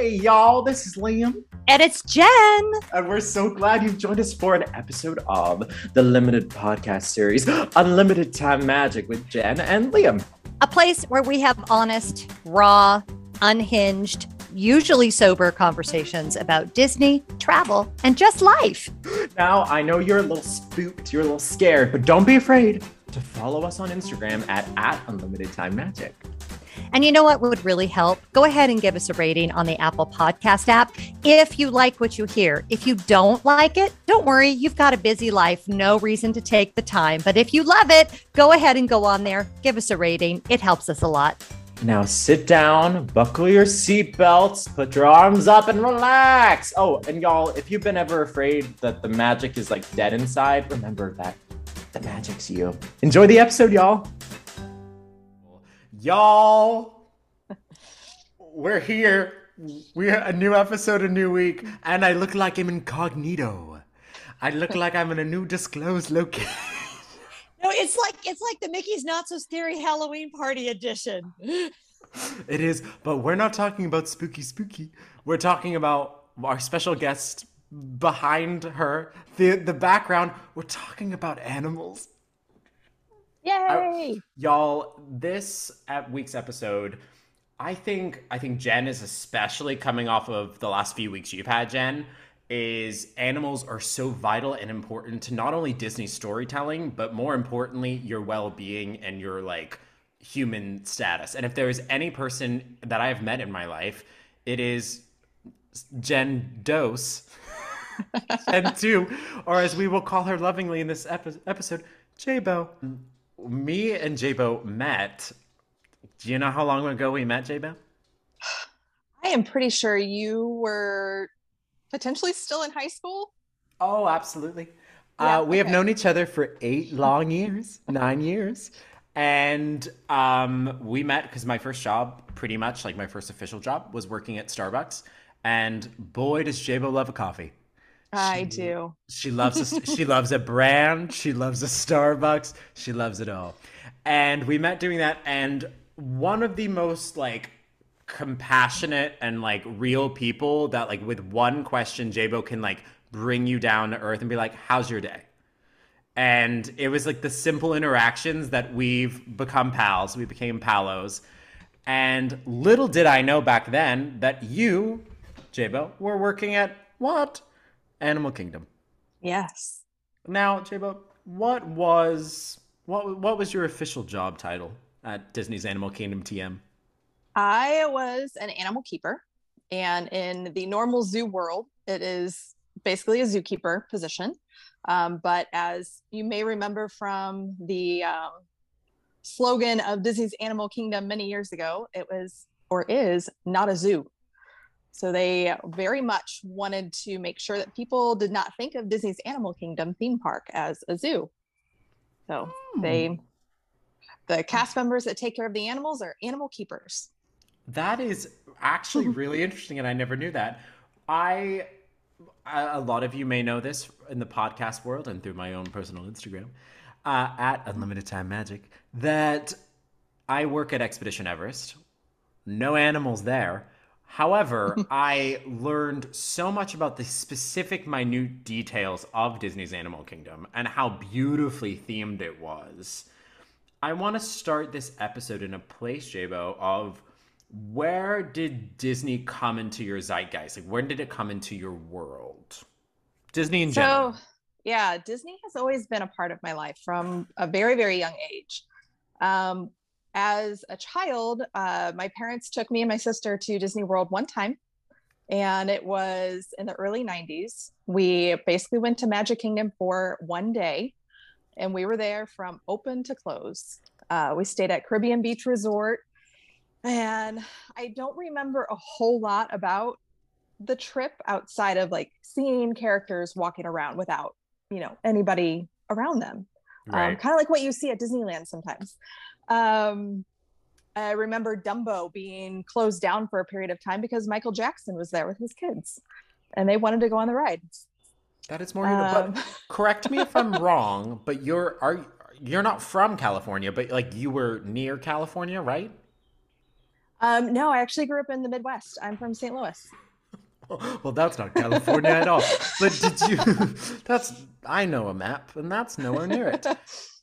Hey, y'all, this is Liam. And it's Jen. And we're so glad you've joined us for an episode of the limited podcast series, Unlimited Time Magic with Jen and Liam. A place where we have honest, raw, unhinged, usually sober conversations about Disney, travel, and just life. Now, I know you're a little spooked, you're a little scared, but don't be afraid to follow us on Instagram at, at Unlimited Time Magic. And you know what would really help? Go ahead and give us a rating on the Apple Podcast app if you like what you hear. If you don't like it, don't worry, you've got a busy life, no reason to take the time. But if you love it, go ahead and go on there, give us a rating. It helps us a lot. Now sit down, buckle your seatbelts, put your arms up, and relax. Oh, and y'all, if you've been ever afraid that the magic is like dead inside, remember that the magic's you. Enjoy the episode, y'all. Y'all, we're here. We're a new episode, a new week, and I look like I'm incognito. I look like I'm in a new disclosed location. No, it's like it's like the Mickey's Not So Scary Halloween Party edition. It is, but we're not talking about spooky spooky. We're talking about our special guest behind her, the the background. We're talking about animals. Yay! y'all this at week's episode i think i think jen is especially coming off of the last few weeks you've had jen is animals are so vital and important to not only disney storytelling but more importantly your well-being and your like human status. And if there is any person that i have met in my life it is jen dose. And two or as we will call her lovingly in this epi- episode j-bo me and Jabo met. Do you know how long ago we met, Jabo? I am pretty sure you were potentially still in high school. Oh, absolutely. Yeah, uh, we have known each other for eight long years, nine years. And um, we met because my first job, pretty much like my first official job, was working at Starbucks. And boy, does Jabo love a coffee. I She- do. She loves a, she loves a brand. She loves a Starbucks. She loves it all. And we met doing that. And one of the most like compassionate and like real people that like with one question, Jabo can like bring you down to earth and be like, "How's your day?" And it was like the simple interactions that we've become pals. We became palos. And little did I know back then that you, Jabo, were working at what? Animal Kingdom. Yes. Now, Jabo, what was what what was your official job title at Disney's Animal Kingdom TM? I was an animal keeper, and in the normal zoo world, it is basically a zookeeper position. Um, but as you may remember from the um, slogan of Disney's Animal Kingdom many years ago, it was or is not a zoo. So they very much wanted to make sure that people did not think of Disney's Animal Kingdom theme park as a zoo. So they, the cast members that take care of the animals are animal keepers. That is actually really interesting, and I never knew that. I a lot of you may know this in the podcast world and through my own personal Instagram uh, at Unlimited Time Magic that I work at Expedition Everest. No animals there. However, I learned so much about the specific, minute details of Disney's Animal Kingdom and how beautifully themed it was. I want to start this episode in a place, Jabo, of where did Disney come into your zeitgeist? Like, when did it come into your world? Disney in general. So, yeah, Disney has always been a part of my life from a very, very young age. Um, as a child, uh, my parents took me and my sister to Disney World one time, and it was in the early 90s. We basically went to Magic Kingdom for one day, and we were there from open to close. Uh, we stayed at Caribbean Beach Resort, and I don't remember a whole lot about the trip outside of like seeing characters walking around without you know anybody around them um, kind of like what you see at disneyland sometimes um, i remember dumbo being closed down for a period of time because michael jackson was there with his kids and they wanted to go on the ride that is more. Um, but correct me if I'm wrong, but you're are you're not from California, but like you were near California, right? Um, no, I actually grew up in the Midwest. I'm from St. Louis. Well, that's not California at all. But did you? That's I know a map, and that's nowhere near it.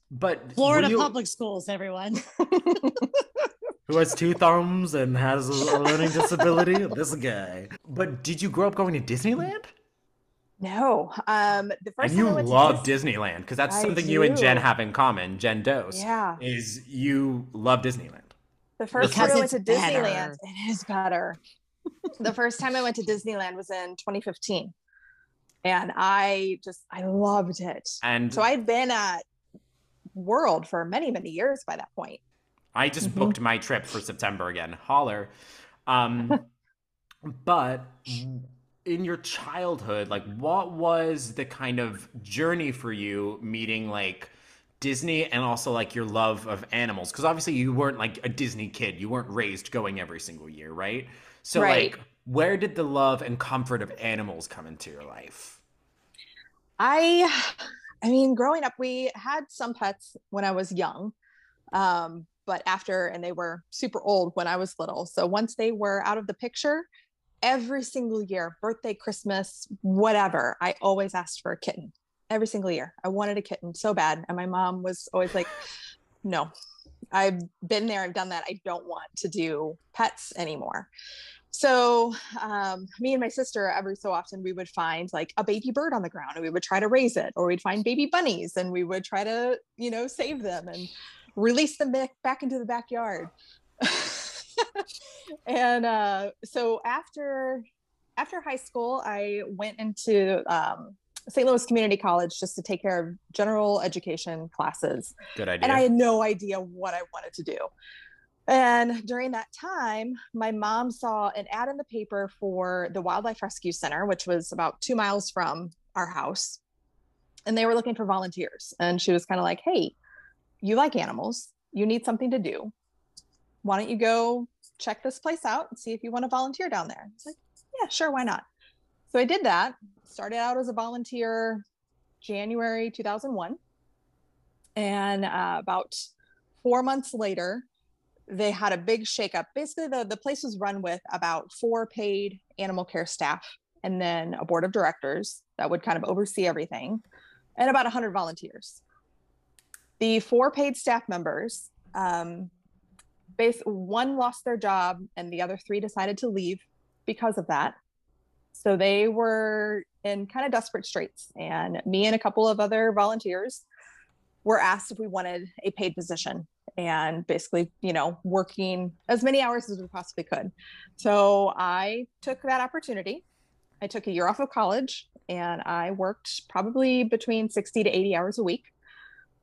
But Florida you, public schools, everyone. who has two thumbs and has a learning disability? This guy. But did you grow up going to Disneyland? No. Um, the first And you I love Dis- Disneyland because that's I something you and Jen have in common. Jen Dose Yeah. is you love Disneyland. The first Because time I went to it's better. Disneyland, it is better. the first time I went to Disneyland was in 2015. And I just I loved it. And So I'd been at World for many, many years by that point. I just Mhm. booked my trip for September again. Holler. Um, but in your childhood, like, what was the kind of journey for you meeting like Disney and also like your love of animals? Because obviously you weren't like a Disney kid. You weren't raised going every single year, right? So Right. like, where did the love and comfort of animals come into your life? I I mean, growing up, we had some pets when I was young. Um, but after and they were super old when I was little. So once they were out of the picture, every single year, birthday, Christmas, whatever, I always asked for a kitten. Every single year. I wanted a kitten so bad. And my mom was always like, no, I've been there, I've done that. I don't want to do pets anymore. So, um, me and my sister, every so often, we would find like a baby bird on the ground and we would try to raise it, or we'd find baby bunnies and we would try to, you know, save them and release them back, back into the backyard. and uh, so after after high school, I went into um, St. Louis Community College just to take care of general education classes Good idea. and I had no idea what I wanted to do. And during that time, my mom saw an ad in the paper for the Wildlife Rescue Center, which was about two miles from our house. And they were looking for volunteers. And she was kind of like, hey, you like animals, you need something to do. Why don't you go check this place out and see if you want to volunteer down there? I was like, yeah, sure, why not? So I did that, started out as a volunteer January 2001. And uh, about four months later, they had a big shakeup. Basically, the, the place was run with about four paid animal care staff and then a board of directors that would kind of oversee everything and about 100 volunteers. The four paid staff members, um, base, one lost their job and the other three decided to leave because of that. So they were in kind of desperate straits. And me and a couple of other volunteers were asked if we wanted a paid position and basically, you know, working as many hours as we possibly could. So I took that opportunity. I took a year off of college and I worked probably between 60 to 80 hours a week.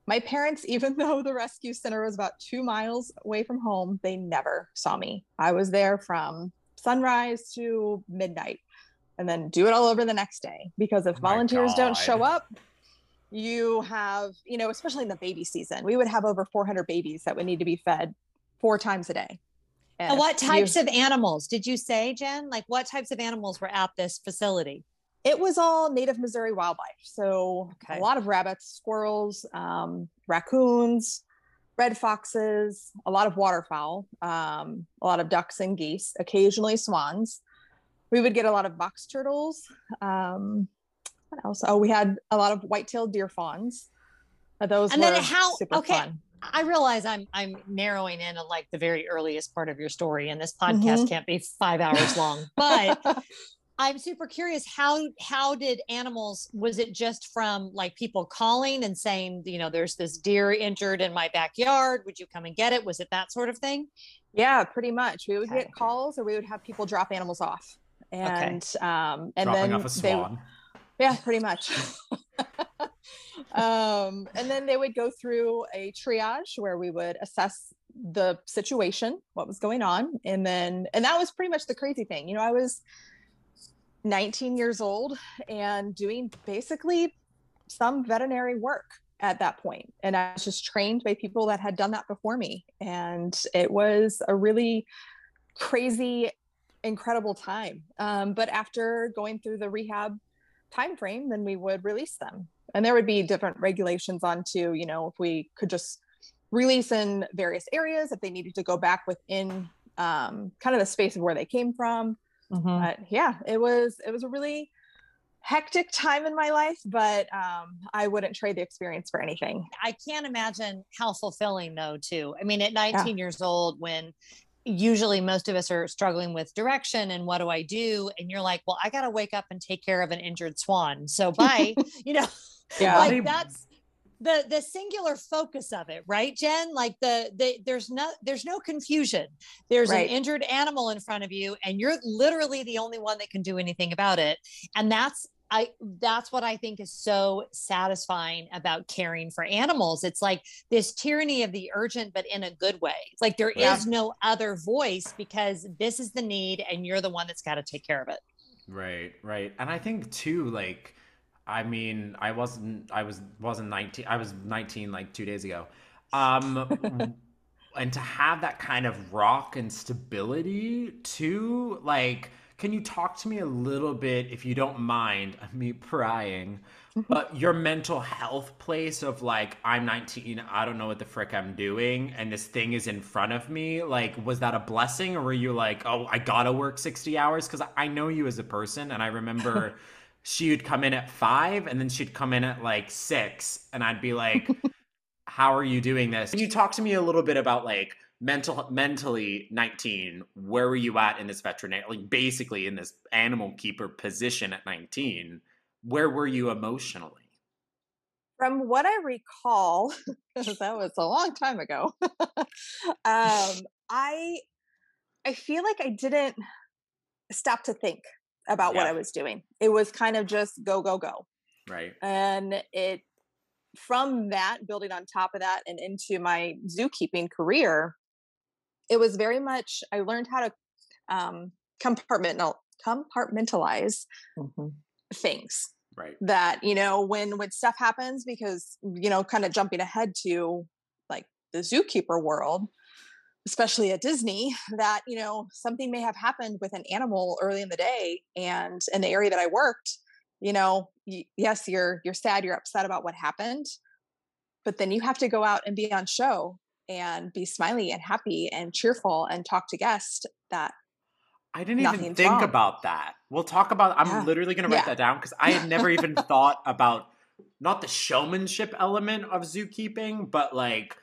My parents, even though the rescue center was about two miles away from home, they never saw me. I was there from sunrise to midnight and then do it all over the next day because if Oh volunteers don't show up, you have, you know, especially in the baby season, we would have over 400 babies that would need to be fed four times a day. And what if you- types of animals did you say, Jen? Like what types of animals were at this facility? it was all native Missouri wildlife. So Okay. a lot of rabbits, squirrels, um, raccoons, red foxes, a lot of waterfowl, um, a lot of ducks and geese, occasionally swans. We would get a lot of box turtles. Um, what else? Oh, we had a lot of white-tailed deer fawns. Uh, Those And were then how- super okay. fun. I realize I'm I'm narrowing in on like the very earliest part of your story, and this podcast can't be five hours long. But I'm super curious how how did animals was it just from like people calling and saying, you know, there's this deer injured in my backyard, would you come and get it? Was it that sort of thing? Yeah, pretty much. We would Okay. get calls, or we would have people drop animals off, and um, and Dropping then off a they, swan. Yeah, pretty much. um, and then they would go through a triage where we would assess the situation, what was going on, and then and that was pretty much the crazy thing. You know, I was 19 years old and doing basically some veterinary work at that point and i was just trained by people that had done that before me and it was a really crazy incredible time um, but after going through the rehab time frame then we would release them and there would be different regulations on to you know if we could just release in various areas if they needed to go back within um, kind of the space of where they came from. Mm-hmm. But yeah, it was it was a really hectic time in my life, but um, I wouldn't trade the experience for anything. I can't imagine how fulfilling though, too. I mean, at 19 yeah. years old, when usually most of us are struggling with direction and what do I do? And you're like, well, I got to wake up and take care of an injured swan. So bye, you know, yeah. like that's the the singular focus of it right jen like the, the there's no there's no confusion there's right. an injured animal in front of you and you're literally the only one that can do anything about it and that's I that's what I think is so satisfying about caring for animals. It's like this tyranny of the urgent, but in a good way. It's like there yeah. is no other voice because this is the need and you're the one that's got to take care of it. Right, right. And I think too, like, I mean, I wasn't I was wasn't 19 I was 19 like two days ago. Um and to have that kind of rock and stability too, like can you talk to me a little bit, if you don't mind, me prying, but your mental health place of like, I'm 19, I don't know what the frick I'm doing, and this thing is in front of me? Like, was that a blessing, or were you like, oh, I gotta work 60 hours? Because I know you as a person, and I remember she would come in at five, and then she'd come in at like six, and I'd be like, how are you doing this? Can you talk to me a little bit about like, mental mentally 19 where were you at in this veterinary like basically in this animal keeper position at 19 where were you emotionally? From what i recall because that was a long time ago um i i feel like i didn't stop to think about yeah. what i was doing. It was kind of just go go go. Right. And it from that building on top of that and into my zookeeping career it was very much i learned how to um, compartmental compartmentalize mm-hmm. things right that you know when when stuff happens because you know kind of jumping ahead to like the zookeeper world especially at disney that you know something may have happened with an animal early in the day and in the area that i worked you know y- yes you're you're sad you're upset about what happened but then you have to go out and be on show and be smiley and happy and cheerful and talk to guests that I didn't even think wrong. about that. We'll talk about I'm yeah. literally going to write yeah. that down cuz I had never even thought about not the showmanship element of zookeeping, but like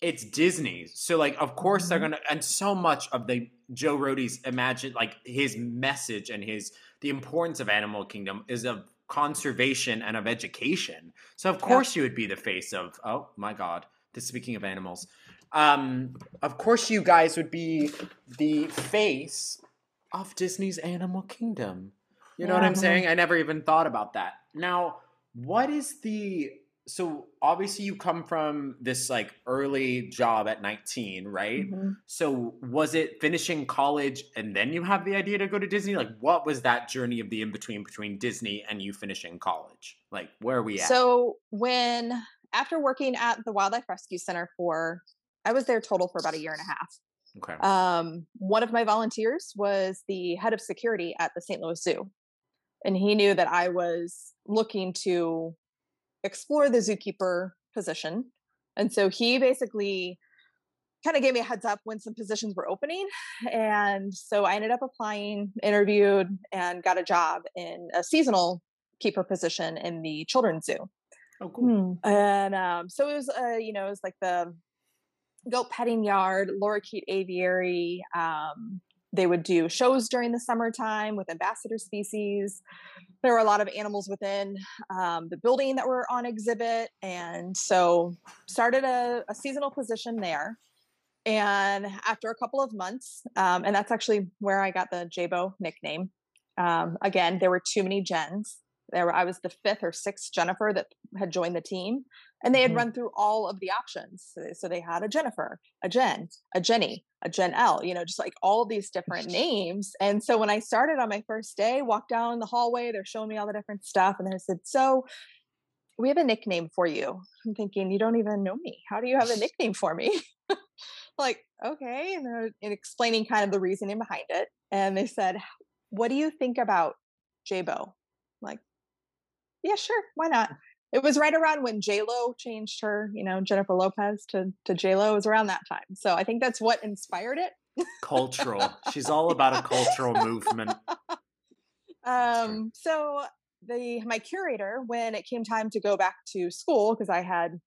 it's Disney. So like of course mm-hmm. they're going to and so much of the Joe Rohde's imagine like his message and his the importance of Animal Kingdom is of conservation and of education. So of course yeah. you would be the face of oh my god to speaking of animals. Um, of course, you guys would be the face of Disney's Animal Kingdom. You know yeah. what I'm saying? I never even thought about that. Now, what is the so obviously you come from this like early job at 19 right mm-hmm. so was it finishing college and then you have the idea to go to disney like what was that journey of the in between between disney and you finishing college like where are we at so when after working at the Wildlife Rescue Center for, I was there total for about a year and a half. Okay. Um, one of my volunteers was the head of security at the St. Louis Zoo. And he knew that I was looking to explore the zookeeper position. And so he basically kind of gave me a heads up when some positions were opening. And so I ended up applying, interviewed, and got a job in a seasonal keeper position in the children's zoo. Oh, cool. Hmm. And um, so it was, uh, you know, it was like the goat petting yard, lorikeet aviary. Um, they would do shows during the summertime with ambassador species. There were a lot of animals within um, the building that were on exhibit, and so started a, a seasonal position there. And after a couple of months, um, and that's actually where I got the Jabo nickname. Um, again, there were too many gens there were, I was the fifth or sixth Jennifer that had joined the team, and they had mm-hmm. run through all of the options. So they, so they had a Jennifer, a Jen, a Jenny, a Jen L. You know, just like all these different names. And so when I started on my first day, walked down the hallway, they're showing me all the different stuff, and they said, "So." We have a nickname for you. I'm thinking, you don't even know me. How do you have a nickname for me? like, okay. And they're explaining kind of the reasoning behind it. And they said, What do you think about Jabo? like, yeah, sure, why not? It was right around when J Lo changed her, you know, Jennifer Lopez to to J Lo. It was around that time, so I think that's what inspired it. cultural. She's all about a cultural movement. Um, so the my curator, when it came time to go back to school, because I had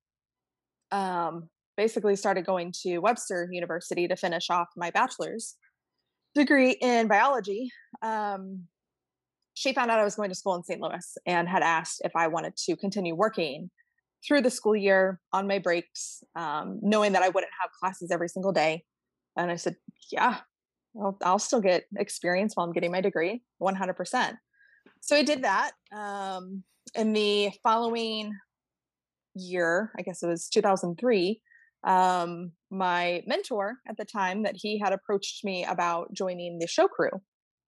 um, basically started going to Webster University to finish off my bachelor's degree in biology. Um, she found out I was going to school in St. Louis and had asked if I wanted to continue working through the school year on my breaks, um, knowing that I wouldn't have classes every single day. And I said, yeah, I'll, I'll still get experience while I'm getting my degree 100%. So I did that. Um, in the following year, I guess it was 2003, um, my mentor at the time that he had approached me about joining the show crew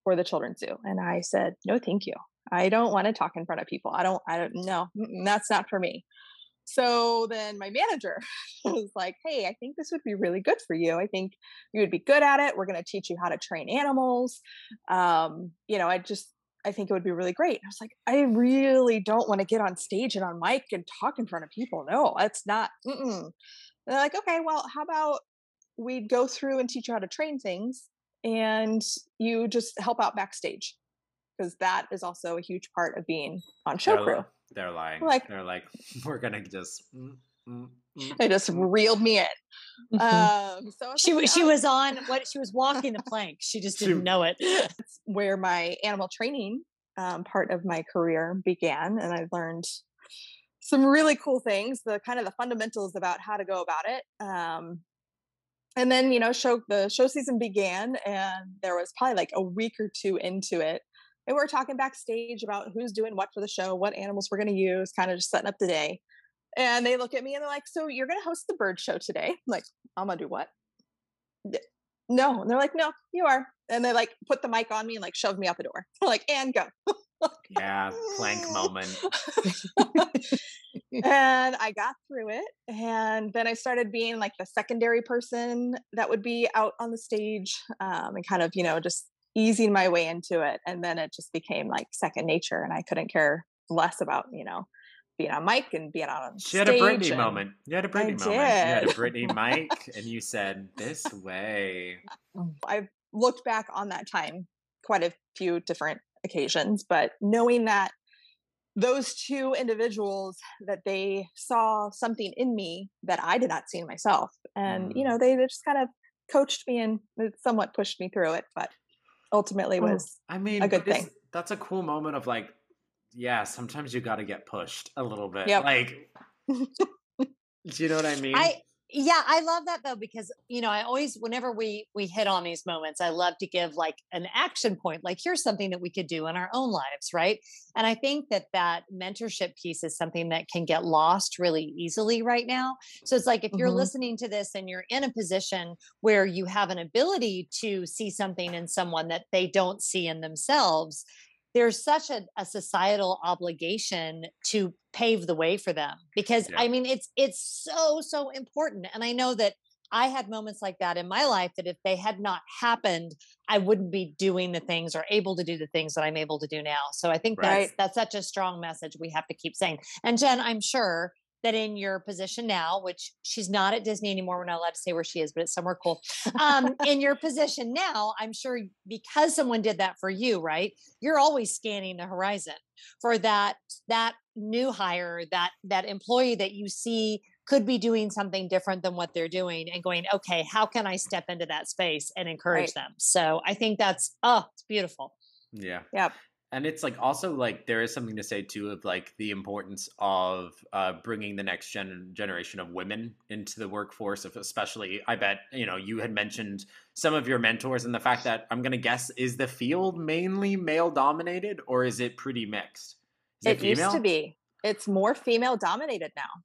for the children's zoo. And I said, no, thank you. I don't want to talk in front of people. I don't, I don't know. That's not for me. So then my manager was like, Hey, I think this would be really good for you. I think you would be good at it. We're going to teach you how to train animals. Um, you know, I just, I think it would be really great. I was like, I really don't want to get on stage and on mic and talk in front of people. No, that's not. Mm-mm. They're like, okay, well, how about we go through and teach you how to train things and you just help out backstage because that is also a huge part of being on show they're, crew. They're lying. Like- they're like, we're gonna just. Mm, mm, mm, They just mm." reeled me in. Mhm. Um, so was she like, was she was on what she was walking the plank. She just didn't know it. That's where my animal training um, part of my career began, and I learned some really cool things. The kind of the fundamentals about how to go about it. Um, and then you know, show the show season began, and there was probably like a week or two into it, and we are talking backstage about who's doing what for the show, what animals we're going to use, kind of just setting up the day. And they look at me and they're like, "So you're going to host the bird show today?" I'm like, "I'm gonna do what?" "D- No, and they're like, "No, you are." And they like put the mic on me and like shoved me out the door. Like, "And go." Yeah, plank moment. and I got through it. And then I started being like the secondary person that would be out on the stage um, and kind of, you know, just easing my way into it. And then it just became like second nature. And I couldn't care less about, you know, being on mic and being out on She had a Britney moment. You had a Britney moment. You had a. Britney mic, and you said, "This way." Mm, I've looked back on that time quite a few different occasions, but knowing that those two individuals that they saw something in me that I did not see in myself, and you Mm. know they, they just kind of coached me and uh, somewhat pushed me through it, but ultimately Oh, was I mean, a good thing. That's a cool moment of like, yeah. Sometimes you got to get pushed a little bit. Yep. Like, do you know what I mean? I yeah, I love that though because you know I always whenever we we hit on these moments, I love to give like an action point. Like here's something that we could do in our own lives, right? And I think that that mentorship piece is something that can get lost really easily right now. So it's like if you're Mhm. listening to this and you're in a position where you have an ability to see something in someone that they don't see in themselves, there's such a, a societal obligation to pave the way for them because Yeah. i mean it's it's so so important and i know that i had moments like that in my life that if they had not happened i wouldn't be doing the things or able to do the things that i'm able to do now so i think that's that's such a strong message we have to keep saying and jen i'm sure that in your position now which she's not at disney anymore we're not allowed to say where she is but it's somewhere cool um, in your position now, I'm sure because someone did that for you, right? You're always scanning the horizon for that that new hire, that that employee that you see could be doing something different than what they're doing, and going, okay, how can I step into that space and encourage Right. them? So I think that's oh, it's beautiful. yeah. Yep. And it's like also like there is something to say too of like the importance of uh, bringing the next gen- generation of women into the workforce of especially i bet you know you had mentioned some of your mentors and the fact that i'm gonna guess is the field mainly male dominated or is it pretty mixed? Is it used to be. It's more female dominated now.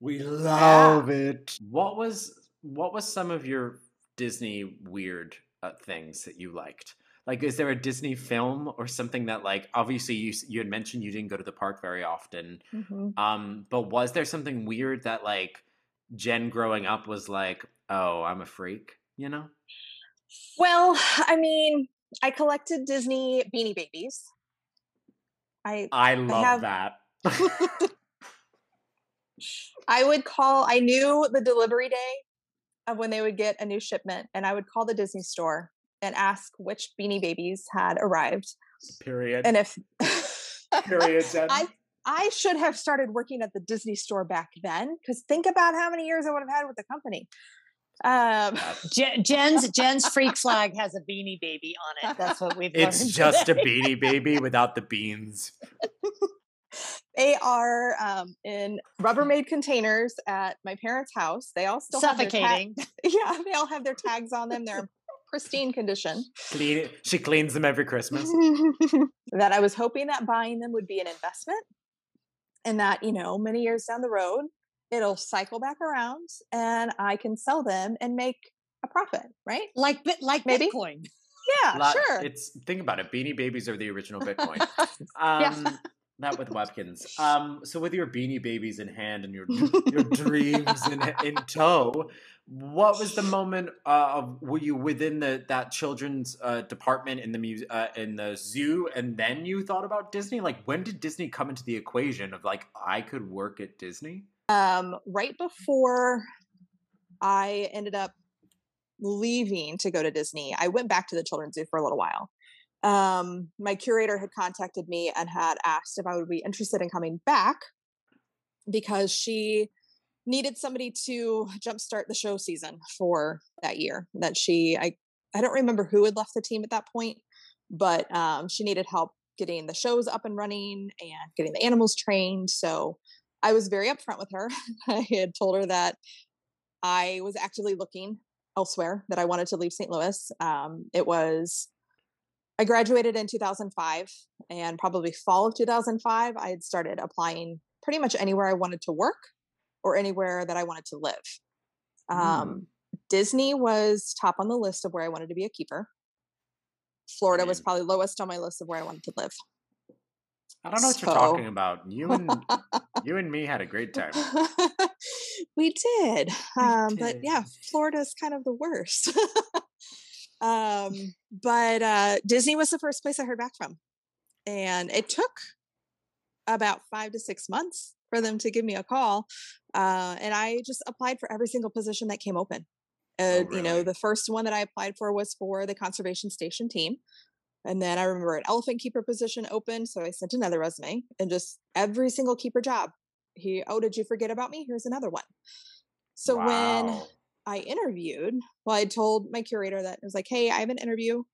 we love it. What was what was some of your disney weird uh, things that you liked like is there a disney film or something that like obviously you you had mentioned you didn't go to the park very often Mhm. um but was there something weird that like jen growing up was like oh i'm a freak you know Well, I mean, I collected Disney beanie babies. I i love have- that I would call I knew the delivery day of when they would get a new shipment, and I would call the Disney store and ask which Beanie Babies had arrived. Period. And if Period. I I should have started working at the Disney store back then, because think about how many years I would have had with the company. Um, Jen's Jen's freak flag has a beanie baby on it. That's what we've it's learned just a beanie baby without the beans. they are um, in Rubbermaid containers at my parents' house. They all still have their tag- suffocating. yeah, they all have their tags on them. They're in pristine condition. Clean. She cleans them every Christmas. that I was hoping that buying them would be an investment, and that you know many years down the road it'll cycle back around, and I can sell them and make a profit. Right? like bit like Maybe. Bitcoin. Yeah, Lot- sure. It's think about it. Beanie Babies are the original Bitcoin. Yeah. Um, Not with Webkinz. Um, so with your Beanie Babies in hand and your your dreams in in tow, what was the moment uh, of were you within the that children's uh, department in the muse uh, in the zoo, and then you thought about Disney? Like when did Disney come into the equation of like I could work at Disney? um, right before I ended up leaving to go to Disney, I went back to the Children's Zoo for a little while. Um, my curator had contacted me and had asked if I would be interested in coming back because she needed somebody to jumpstart the show season for that year. That she, I, I don't remember who had left the team at that point, but um, she needed help getting the shows up and running and getting the animals trained. So I was very upfront with her. I had told her that I was actively looking elsewhere, that I wanted to leave St. Louis. Um, it was, I graduated in 2005, and probably fall of 2005, I had started applying pretty much anywhere I wanted to work or anywhere that I wanted to live. Um, Disney was top on the list of where I wanted to be a keeper. Florida was Mm. probably lowest on my list of where I wanted to live. I don't know what you're talking about. You and you and me had a great time. we did. We Um, but yeah, did. Florida's kind of the worst. um, but uh, Disney was the first place I heard back from. And it took about five to six months for them to give me a call. Uh, and I just applied for every single position that came open. Uh, You know, the first one that I applied for was for the conservation station team. And then I remember an elephant keeper position open. So I sent another resume and just every single keeper job. He, oh, did you forget about me? Here's another one. So when Wow. I interviewed, well, I told my curator that I was like, hey, I have an interview.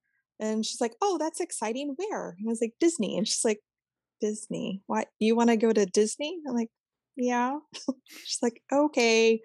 And she's like, oh, that's exciting. Where? And I was like, Disney. And she's like, Disney. What? You want to go to Disney? I'm like, yeah. she's like, okay.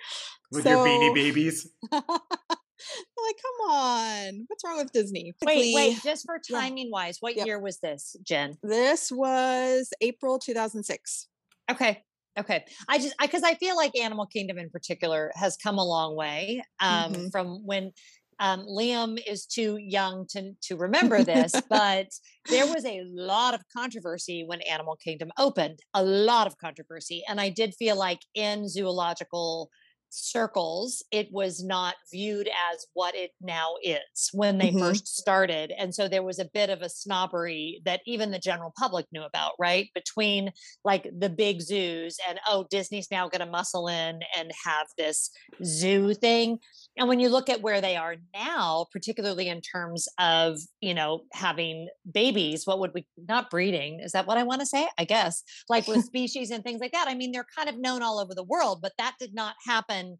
with your beanie babies. I'm like, come on. What's wrong with Disney? Wait, wait, just for yeah. timing wise, what Yep. year was this, Jen? This was April 2006. Okay. Okay. I just because I, feel like Animal Kingdom in particular has come a long way um, Mhm. from when um, Liam is too young to to remember this, but there was a lot of controversy when Animal Kingdom opened. A lot of controversy, and I did feel like in zoological circles it was not viewed as what it now is when they Mhm. first started and so there was a bit of a snobbery that even the general public knew about right between like the big zoos and oh disney's now going to muscle in and have this zoo thing and when you look at where they are now particularly in terms of you know having babies what would we not breeding is that what i want to say i guess like with species and things like that i mean they're kind of known all over the world but that did not happen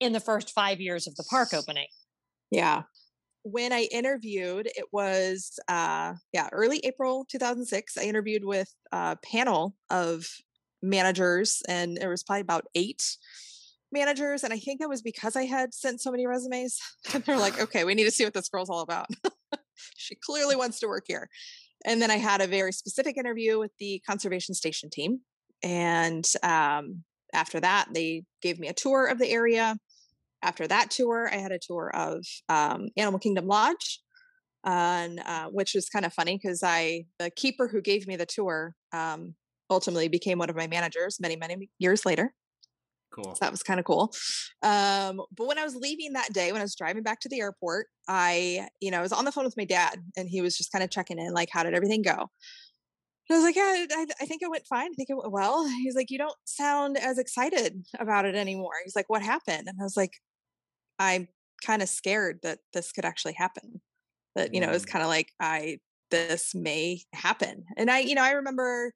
in the first five years of the park opening Yeah. When I interviewed, it was uh yeah, early April 2006. I interviewed with a panel of managers and there was probably about 8 managers and I think it was because I had sent so many resumes. They're like, "Okay, we need to see what this girl's all about." she clearly wants to work here. And then I had a very specific interview with the conservation station team and um after that they gave me a tour of the area after that tour, I had a tour of um, Animal Kingdom Lodge, and uh, which was kind of funny because I the keeper who gave me the tour um, ultimately became one of my managers many many years later. Cool. So that was kind of cool. Um, but when I was leaving that day, when I was driving back to the airport, I you know I was on the phone with my dad, and he was just kind of checking in, like, how did everything go? And I was like, yeah, I, I think it went fine. I think it went well. He's like, you don't sound as excited about it anymore. He's like, what happened? And I was like, I'm kind of scared that this could actually happen. That, you know, it's Mm. kind of like I this may happen. And I, you know, I remember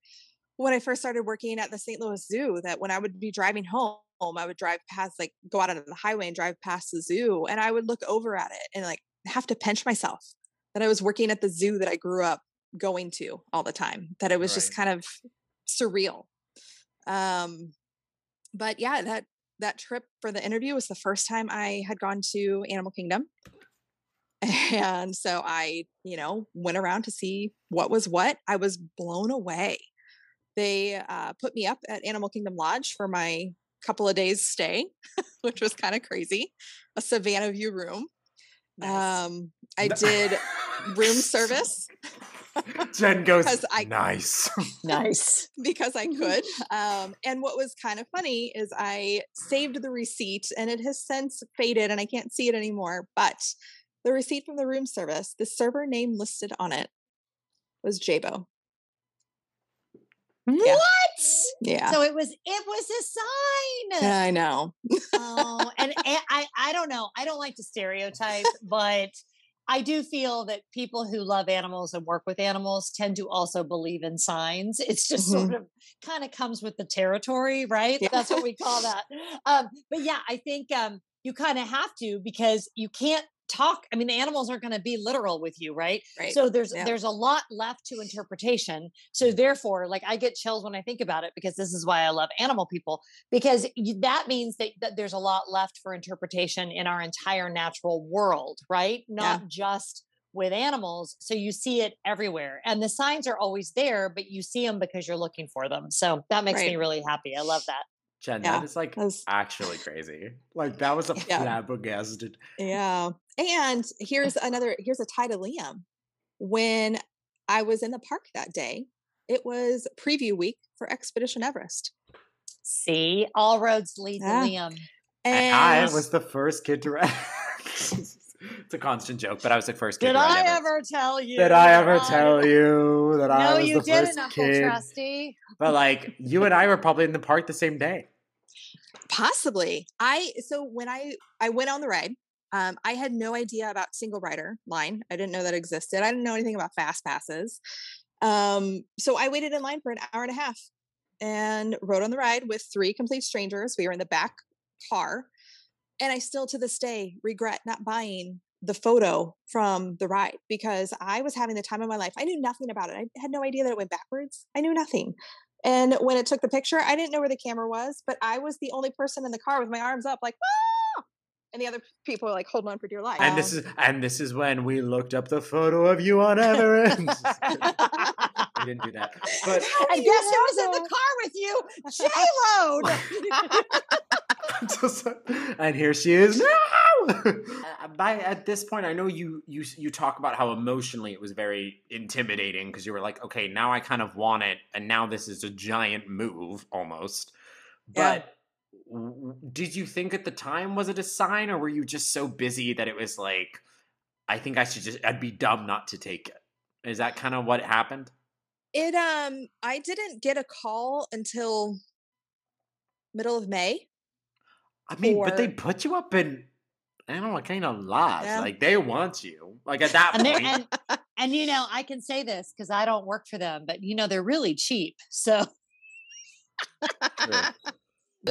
when I first started working at the St. Louis Zoo that when I would be driving home, I would drive past like go out onto the highway and drive past the zoo and I would look over at it and like have to pinch myself that I was working at the zoo that I grew up going to all the time. That it was just kind of surreal. Um but yeah, that that trip for the interview was the first time I had gone to Animal Kingdom. And so I, you know, went around to see what was what. I was blown away. They uh, put me up at Animal Kingdom Lodge for my couple of days stay, which was kind of crazy. A Savanna View room. Nice. Um, I did room service Jen goes, I- nice. nice. because I could. Um, and what was kind of funny is I saved the receipt and it has since faded and I can't see it anymore. But the receipt from the room service, the server name listed on it was Jabo. What? Yeah. So it was it was a sign. I know. oh, and, and I I don't know. I don't like to stereotype, but I do feel that people who love animals and work with animals tend to also believe in signs. It's just sort of kind of comes with the territory, right? Yeah. That's what we call that. Um, but yeah, I think um, you kind of have to because you can't talk. I mean, the animals aren't going to be literal with you, right? Right. So there's Yeah. there's a lot left to interpretation. So mm. therefore, like I get chills when I think about it because this is why I love animal people because that means that, that there's a lot left for interpretation in our entire natural world, right? Not just with animals. So you see it everywhere, and the signs are always there, but you see them because you're looking for them. So that makes me really happy. I love that. Jen, Yeah, that is like that was- actually crazy. Like that was a Yeah. flabbergasted. Yeah. And here's another here's a tie to Liam. When I was in the park that day, it was preview week for Expedition Everest. See, all roads lead Yeah. to Liam. And I was the first kid to ride. it's a constant joke, but I was the first kid Did to ride I ever tell you? Did I ever that tell you that I No, was you the didn't, first Uncle kid? Trusty. But like you and I were probably in the park the same day. Possibly. I so when i i went on the ride um, i had no idea about single rider line. I didn't know that existed. I didn't know anything about fast passes. Um, so i waited in line for an hour and a half and rode on the ride with three complete strangers. We were in the back car and i still to this day regret not buying the photo from the ride because i was having the time of my life. I knew nothing about it. I had no idea that it went backwards. I knew nothing and when it took the picture, I didn't know where the camera was, but I was the only person in the car with my arms up, like, ah! and the other people were like holding on for dear life. And this is and this is when we looked up the photo of you on Everest. we didn't do that. But And guess who was in the car with you? J Lo. And here she is now. Uh, By at this point, I know you you you talk about how emotionally it was very intimidating because you were like, okay, now I kind of want it, and now this is a giant move almost. But w- w- did you think at the time was it a sign, or were you just so busy that it was like, I think I should just I'd be dumb not to take it. Is that kind of what happened? It um I didn't get a call until middle of May. I mean, but they put you up in i don't animal kind of. Yeah. Like they want you. Like at that and, point. and and you know, I can say this because I don't work for them, but you know, they're really cheap. So.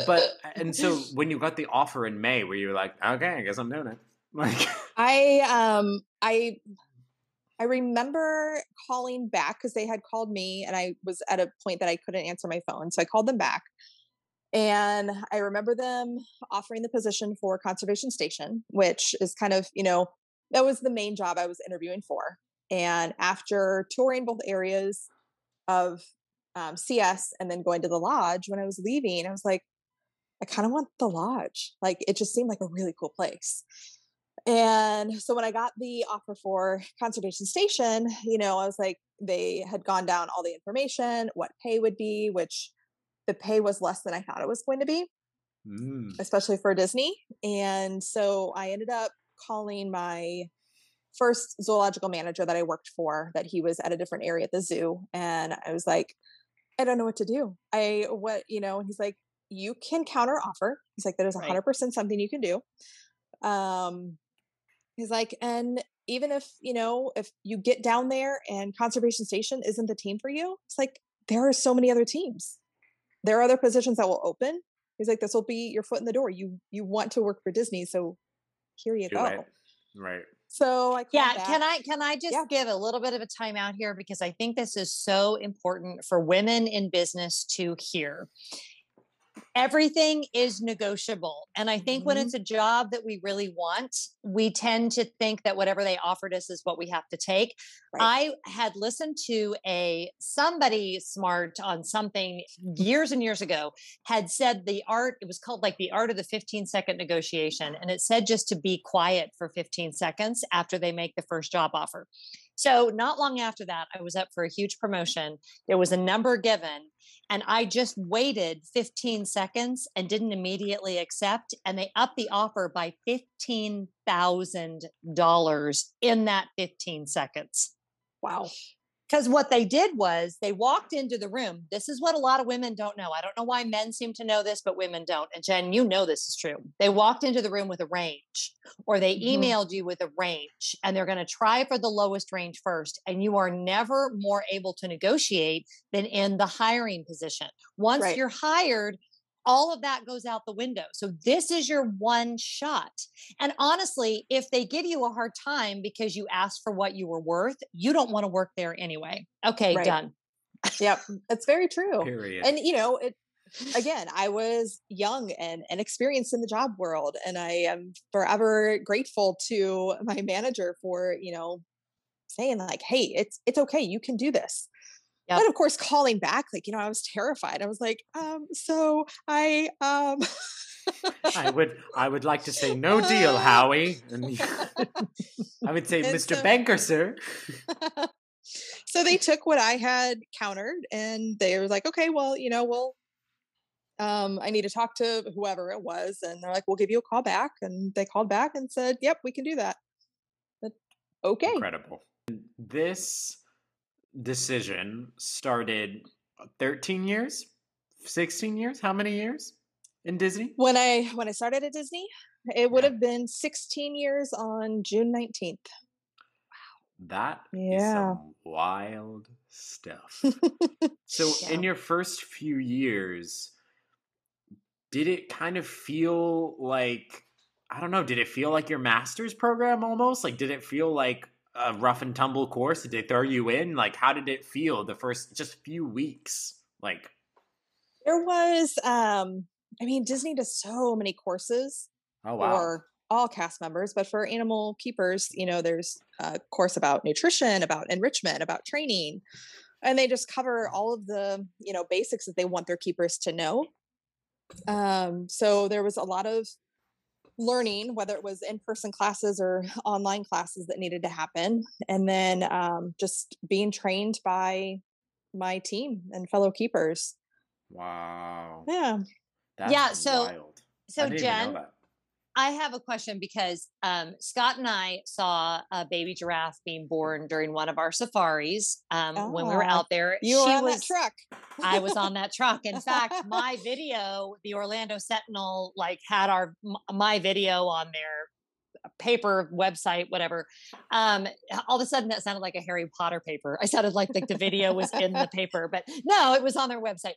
But and so when you got the offer in May, were you like, okay, I guess I'm doing it? Like, I um I I remember calling back because they had called me and I was at a point that I couldn't answer my phone. So I called them back. And I remember them offering the position for conservation station, which is kind of, you know, that was the main job I was interviewing for. And after touring both areas of um, CS and then going to the lodge, when I was leaving, I was like, I kind of want the lodge. Like it just seemed like a really cool place. And so when I got the offer for conservation station, you know, I was like, they had gone down all the information, what pay would be, which the pay was less than I thought it was going to be, mm, especially for Disney. And so I ended up calling my first zoological manager that I worked for, that he was at a different area at the zoo. And I was like, I don't know what to do. I, what, you know, and he's like, you can counter offer. He's like, that is Right. 100% something you can do. Um, he's like, and even if you know if you get down there and conservation station isn't the team for you it's like there are so many other teams there are other positions that will open he's like this will be your foot in the door you you want to work for disney so here you Do go it. Right. so i yeah called can i can i just Yeah. give a little bit of a timeout here because i think this is so important for women in business to hear everything is negotiable and i think when Mhm. it's a job that we really want we tend to think that whatever they offered us is what we have to take Right. i had listened to a somebody smart on something years and years ago had said the art it was called like the art of the 15 second negotiation and it said just to be quiet for 15 seconds after they make the first job offer so not long after that i was up for a huge promotion there was a number given and I just waited 15 seconds and didn't immediately accept. And they upped the offer by $15,000 in that 15 seconds. wow Because what they did was they walked into the room. This is what a lot of women don't know. I don't know why men seem to know this, but women don't. And Jen, you know this is true. They walked into the room with a range, or they Mhm. emailed you with a range, and they're going to try for the lowest range first. And you are never more able to negotiate than in the hiring position. Once Right. you're hired, all of that goes out the window. So this is your one shot. And honestly, if they give you a hard time because you asked for what you were worth, you don't want to work there anyway. Okay, Right. done. yep it's very true Period. and you know it again i was young and inexperienced in the job world and i am forever grateful to my manager for you know saying like hey it's it's okay you can do this Yep. but of course calling back like you know i was terrified i was like um so i um I would I would like to say no deal, Howie. And I would say, And Mr. so- Banker, sir. so they took what I had countered and they were like, okay, well, you know, we'll um I need to talk to whoever it was. And they're like, we'll give you a call back. And they called back and said, Yep, we can do that. But, okay. Incredible. This decision started uh, 13 years, 16 years. How many years in Disney? When I when I started at Disney, it would Yeah. have been 16 years on June 19th. Wow. That is Yeah. some wild stuff. so, in your first few years, did it kind of feel like I don't know? Did it feel like your master's program almost? Like, did it feel like a rough and tumble course? Did they throw you in? Like, how did it feel the first just few weeks? Like, There was um I mean Disney does so many courses oh wow, for all cast members, but for animal keepers, you know, there's a course about nutrition, about enrichment, about training, and they just cover all of the, you know, basics that they want their keepers to know. Um, so there was a lot of learning, whether it was in-person classes or online classes that needed to happen, and then um, just being trained by my team and fellow keepers. wow, Yeah. that's Yeah, so- wild. So, didn't even know Jen. I have a question because um, Scott and I saw a baby giraffe being born during one of our safaris um, when we were Ah, out there. You were She on was, that truck. I was on that truck. In fact, my video, the Orlando Sentinel, like had our my video on their paper website, whatever. Um, all of a sudden, that sounded like a Harry Potter paper. I sounded like like the video was in the paper, but no, it was on their website.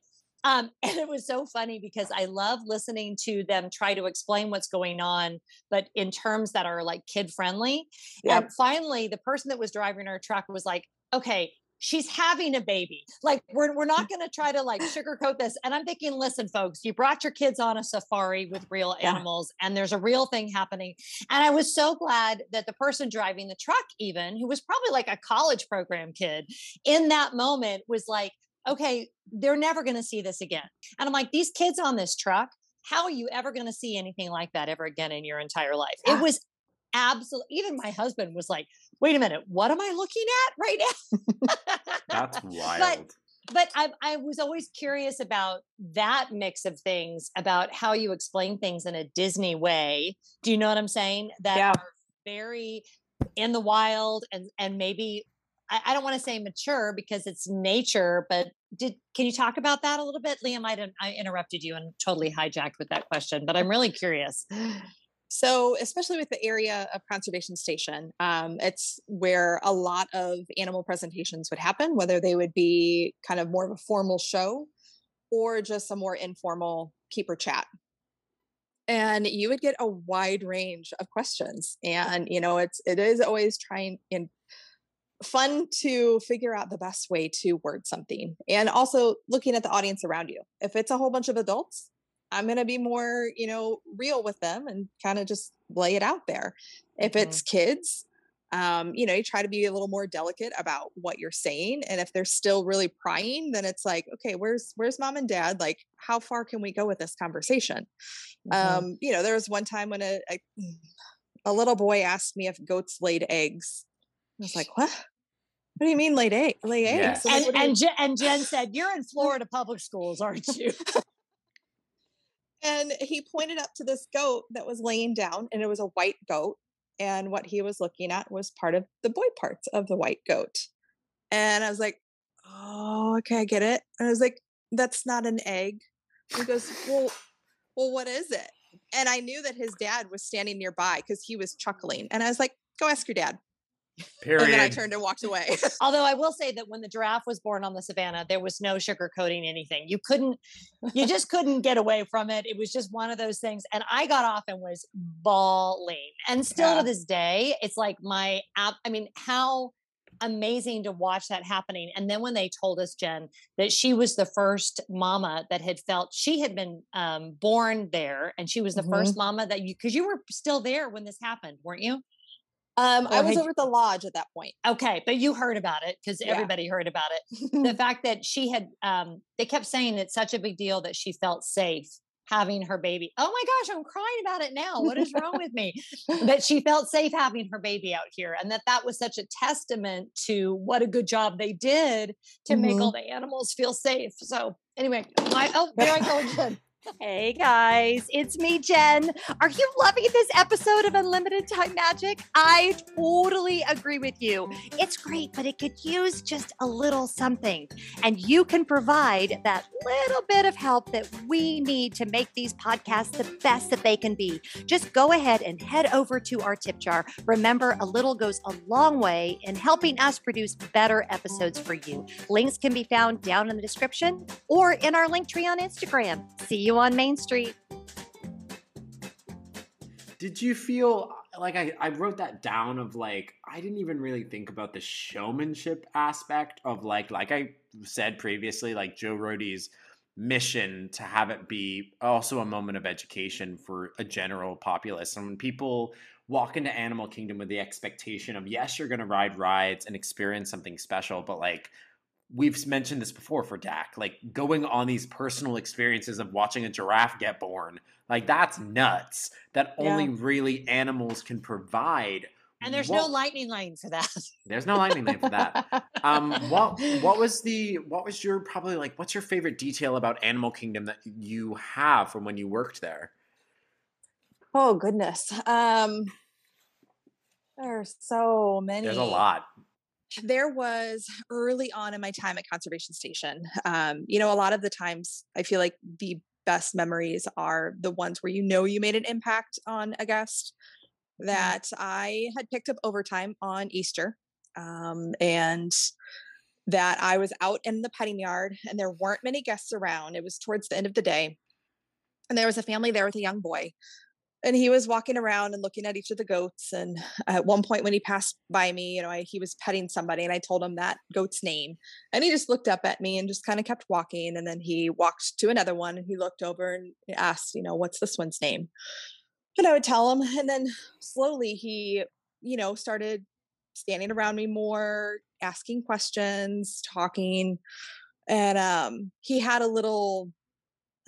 Um, and it was so funny because I love listening to them try to explain what's going on, but in terms that are like kid friendly. Yep. And finally, the person that was driving our truck was like, okay, she's having a baby. Like, we're, we're not going to try to like sugarcoat this. And I'm thinking, listen, folks, you brought your kids on a safari with real Yeah. animals and there's a real thing happening. And I was so glad that the person driving the truck, even who was probably like a college program kid, in that moment was like, okay, they're never going to see this again. And I'm like, these kids on this truck, how are you ever going to see anything like that ever again in your entire life? Yeah. It was absolutely, even my husband was like, wait a minute, what am I looking at right now? That's wild. but I, I was always curious about that mix of things about how you explain things in a disney way do you know what i'm saying that Yeah. are very in the wild and and maybe i, I don't want to say mature because it's nature but did can you talk about that a little bit liam i didn't i interrupted you and totally hijacked with that question but i'm really curious So, especially with the area of conservation station, um, it's where a lot of animal presentations would happen, whether they would be kind of more of a formal show or just a more informal keeper chat. And you would get a wide range of questions, and you know it's it is always trying in fun to figure out the best way to word something, and also looking at the audience around you. If it's a whole bunch of adults, I'm going to be more, you know, real with them and kind of just lay it out there. If mm-hmm. it's kids, um, you know, you try to be a little more delicate about what you're saying. And if they're still really prying, then it's like, okay, where's where's mom and dad? Like, how far can we go with this conversation? Mm-hmm. Um, you know, there was one time when a, a, a little boy asked me if goats laid eggs. I was like, what? What do you mean laid egg, lay eggs? Yeah. And, and, Jen, and Jen said, "You're in Florida public schools, aren't you?" and he pointed up to this goat that was laying down and it was a white goat and what he was looking at was part of the boy parts of the white goat and i was like oh okay i get it and i was like that's not an egg he goes well well what is it and i knew that his dad was standing nearby because he was chuckling and i was like go ask your dad Period. And then I turned and walked away. Although I will say that when the giraffe was born on the savannah, there was no sugarcoating anything. You couldn't, you just couldn't get away from it. It was just one of those things. And I got off and was bawling. And still yeah. to this day, it's like my app. I mean, how amazing to watch that happening. And then when they told us, Jen, that she was the first mama that had felt she had been um, born there, and she was the mm-hmm. first mama that you, because you were still there when this happened, weren't you? Um, I was over at the lodge at that point. Okay, but you heard about it because yeah. everybody heard about it. the fact that she had, um, they kept saying it's such a big deal that she felt safe having her baby. Oh my gosh, I'm crying about it now. What is wrong with me? That she felt safe having her baby out here, and that that was such a testament to what a good job they did to mm-hmm. make all the animals feel safe. So anyway, my oh, there I go again. Hey guys, it's me, Jen. Are you loving this episode of Unlimited Time Magic? I totally agree with you. It's great, but it could use just a little something. And you can provide that little bit of help that we need to make these podcasts the best that they can be. Just go ahead and head over to our tip jar. Remember, a little goes a long way in helping us produce better episodes for you. Links can be found down in the description or in our link tree on Instagram. See you on Main Street. Did you feel like I, I wrote that down of like I didn't even really think about the showmanship aspect of like like I said previously, like Joe Rohde's mission to have it be also a moment of education for a general populace. And when people walk into Animal Kingdom with the expectation of yes, you're gonna ride rides and experience something special, but like we've mentioned this before for Dak, like going on these personal experiences of watching a giraffe get born. Like that's nuts. That only really animals can provide. And there's what, no lightning lane for that. There's no lightning lane for that. Um, what what was the what was your probably like what's your favorite detail about Animal Kingdom that you have from when you worked there? Oh goodness. Um there's so many. There's a lot there was early on in my time at conservation station um, you know a lot of the times i feel like the best memories are the ones where you know you made an impact on a guest mm-hmm. that i had picked up overtime on easter um, and that i was out in the petting yard and there weren't many guests around it was towards the end of the day and there was a family there with a young boy and he was walking around and looking at each of the goats and at one point when he passed by me you know I, he was petting somebody and i told him that goat's name and he just looked up at me and just kind of kept walking and then he walked to another one and he looked over and asked you know what's this one's name? And i would tell him and then slowly he you know started standing around me more asking questions talking and um he had a little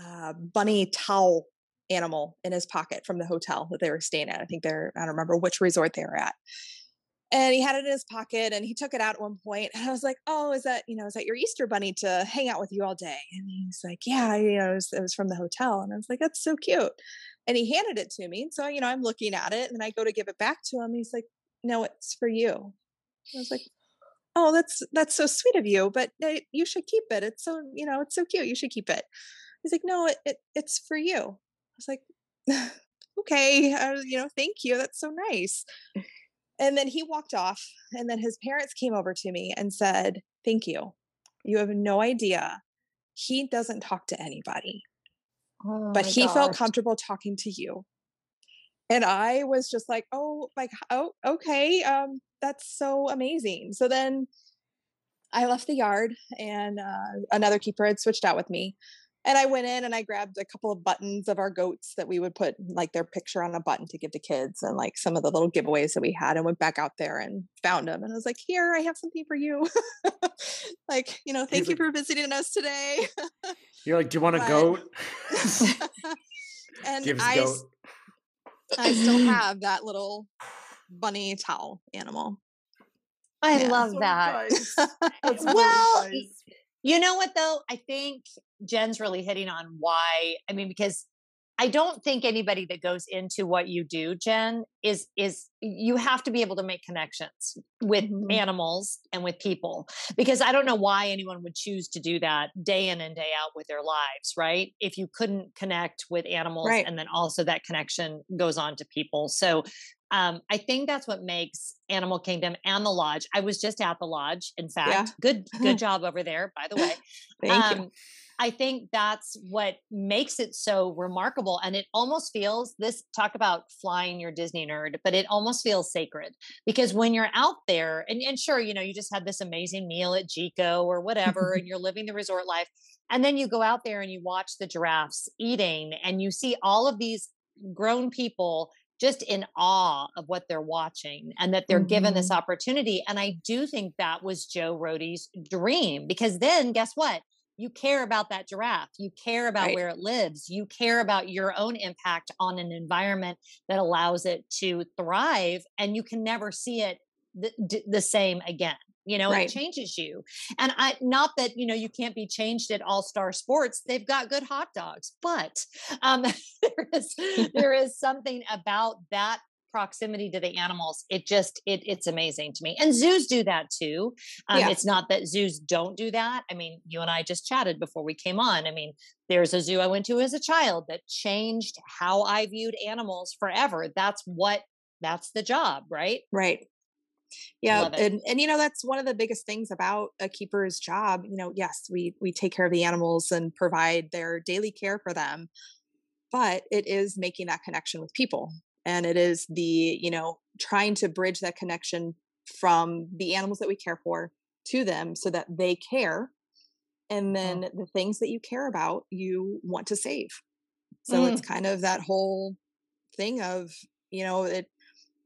uh, bunny towel animal in his pocket from the hotel that they were staying at. I think they're, I don't remember which resort they were at. And he had it in his pocket and he took it out at one point. And I was like, Oh, is that, you know, is that your Easter bunny to hang out with you all day? And he's like, Yeah, you know, it was, it was from the hotel. And I was like, That's so cute. And he handed it to me. So, you know, I'm looking at it and I go to give it back to him. He's like, No, it's for you. I was like, Oh, that's that's so sweet of you, but you should keep it. It's so, you know, it's so cute. You should keep it. He's like, No, it, it it's for you was like, okay, uh, you know, thank you. That's so nice. And then he walked off, and then his parents came over to me and said, Thank you. You have no idea. He doesn't talk to anybody, Oh but he felt comfortable talking to you. And I was just like, oh, like, oh, okay. Um, that's so amazing. So then I left the yard and uh, another keeper had switched out with me. And I went in and I grabbed a couple of buttons of our goats that we would put like their picture on a button to give to kids and like some of the little giveaways that we had and went back out there and found them. And I was like, here, I have something for you. like, you know, thank He's you like- for visiting us today. You're like, do you want a But- goat? and Gives I, goat. s- I still have that little bunny towel animal. I Yeah. love So that. nice. Well, nice. you know what though? I think Jen's really hitting on why. I mean, because I don't think anybody that goes into what you do, Jen, is is you have to be able to make connections with Mhm. animals and with people. Because I don't know why anyone would choose to do that day in and day out with their lives, right? If you couldn't connect with animals Right. and then also that connection goes on to people. So um, I think that's what makes Animal Kingdom and the lodge. I was just at the lodge, in fact. Good good job over there, by the way. Thank you. I think that's what makes it so remarkable. And it almost feels this talk about flying your Disney nerd, but it almost feels sacred because when you're out there, and, and sure, you know, you just had this amazing meal at Jiko or whatever, and you're living the resort life. And then you go out there and you watch the giraffes eating, and you see all of these grown people just in awe of what they're watching and that they're given this mm-hmm. opportunity. And I do think that was Joe Rohde's dream because then guess what? You care about that giraffe. You care about Right. where it lives. You care about your own impact on an environment that allows it to thrive. And you can never see it the, the same again. You know, Right. it changes you. And I, not that, you know, you can't be changed at All Star Sports. They've got good hot dogs, but um, there is there is something about that proximity to the animals it just it it's amazing to me. And zoos do that too. Um, Yeah. it's not that zoos don't do that. I mean you and i just chatted before we came on. I mean there's a zoo i went to as a child that changed how i viewed animals forever. That's what that's the job right? Right. Yeah, and and you know that's one of the biggest things about a keeper's job. You know, yes, we we take care of the animals and provide their daily care for them, but it is making that connection with people, and it is the you know trying to bridge that connection from the animals that we care for to them, so that they care, and then the things that you care about you want to save. So it's kind of that whole thing of you know it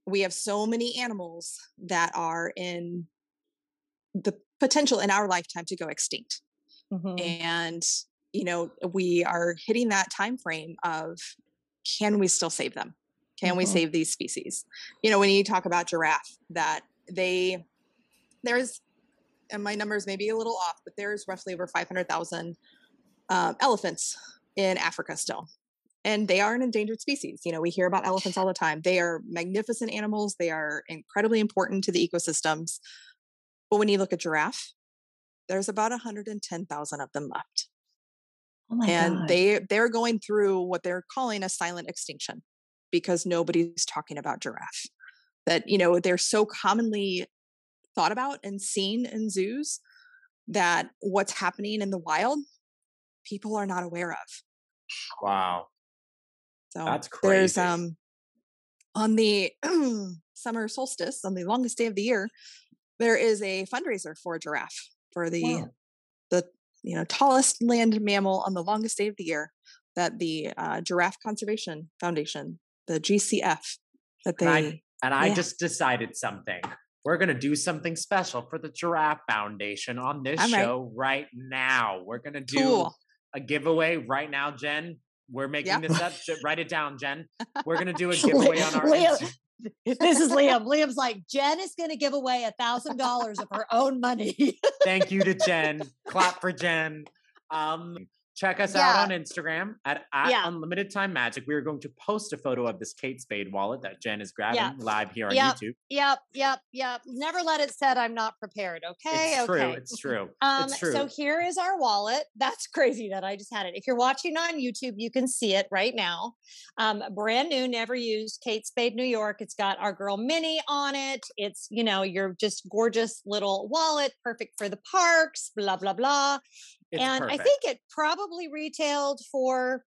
we have so many animals that are in the potential in our lifetime to go extinct Mhm. and you know we are hitting that time frame of can we still save them can we Mhm. save these species? You know when you talk about giraffe that they there's and my numbers may be a little off but there's roughly over 500000 um, elephants in africa still. And they are an endangered species. You know we hear about elephants all the time. They are magnificent animals. They are incredibly important to the ecosystems. But when you look at giraffe there's about 110000 of them left. Oh and God. they they're going through what they're calling a silent extinction because nobody's talking about giraffe that you know they're so commonly thought about and seen in zoos that what's happening in the wild people are not aware of Wow. so That's there's um on the summer solstice on the longest day of the year there is a fundraiser for a giraffe for the Wow. the you know tallest land mammal on the longest day of the year that the uh, giraffe conservation foundation the gcf that they And I and I yeah. just decided something. We're gonna do something special for the Giraffe Foundation on this I'm right. show right now. We're gonna do cool a giveaway right now, Jen. We're making Yeah. this up. Write it down, Jen. We're gonna do a giveaway on our Liam, this is liam liam's like jen is going to give away a thousand dollars of her own money Thank you to Jen. Clap for Jen. Um, check us Yeah. out on Instagram at, at Yeah. Unlimited Time Magic. We are going to post a photo of this Kate Spade wallet that Jen is grabbing Yeah. live here on Yep. YouTube. Yep, yep, yep. Never let it said I'm not prepared. Okay, It's okay. true. It's true. Um, it's true. so here is our wallet. That's crazy that I just had it. If you're watching on YouTube, you can see it right now. Um, brand new, never used. Kate Spade, New York. It's got our girl Minnie on it. It's you know your just gorgeous little wallet, perfect for the parks. Blah blah blah. It's and perfect. I think it probably retailed for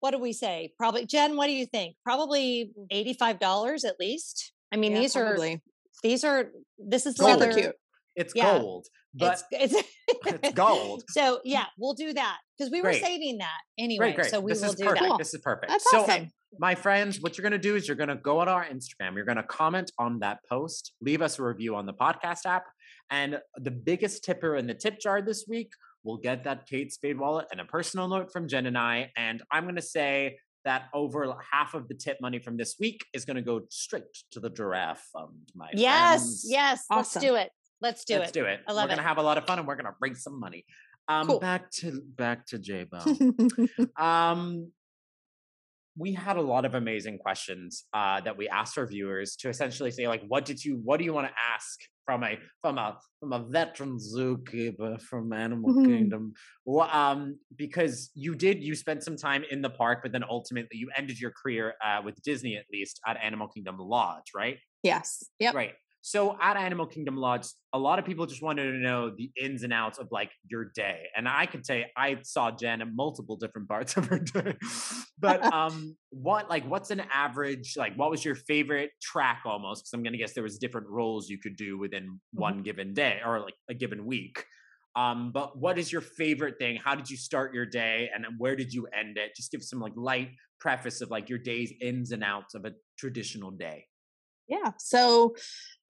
what do we say? Probably Jen. What do you think? Probably eighty five dollars at least. I mean, Yeah, these are probably. these are this is Gold. leather. cute. it's yeah. gold, but it's it's, it's gold. So yeah, we'll do that because we were Great. saving that anyway. Great, great. So we this will is do perfect. that. This is perfect. That's so, awesome. my friends, what you're going to do is you're going to go on our Instagram. You're going to comment on that post, leave us a review on the podcast app. And the biggest tipper in the tip jar this week will get that Kate Spade wallet and a personal note from Jen and I. And I'm going to say that over half of the tip money from this week is going to go straight to the giraffe fund, my Yes, friends. yes. Let's do it. Let's do Let's it. do it. I love We're going to have a lot of fun and we're going to raise some money. Um, Cool. Back to back to J Bell. Um, we had a lot of amazing questions uh, that we asked our viewers to essentially say, like, what did you, what do you want to ask from a from a from a veteran zookeeper from Animal Mhm. Kingdom? Well, um, because you did, you spent some time in the park, but then ultimately you ended your career uh, with Disney, at least at Animal Kingdom Lodge, right? yes. Yep. Right. So at Animal Kingdom Lodge, a lot of people just wanted to know the ins and outs of like your day. And I could say I saw Jen in multiple different parts of her day. but um what like what's an average like what was your favorite track almost? Because I'm gonna guess there was different roles you could do within one given day or like a given week. Um, but what is your favorite thing? How did you start your day and where did you end it? Just give some like light preface of like your day's ins and outs of a traditional day. Yeah. So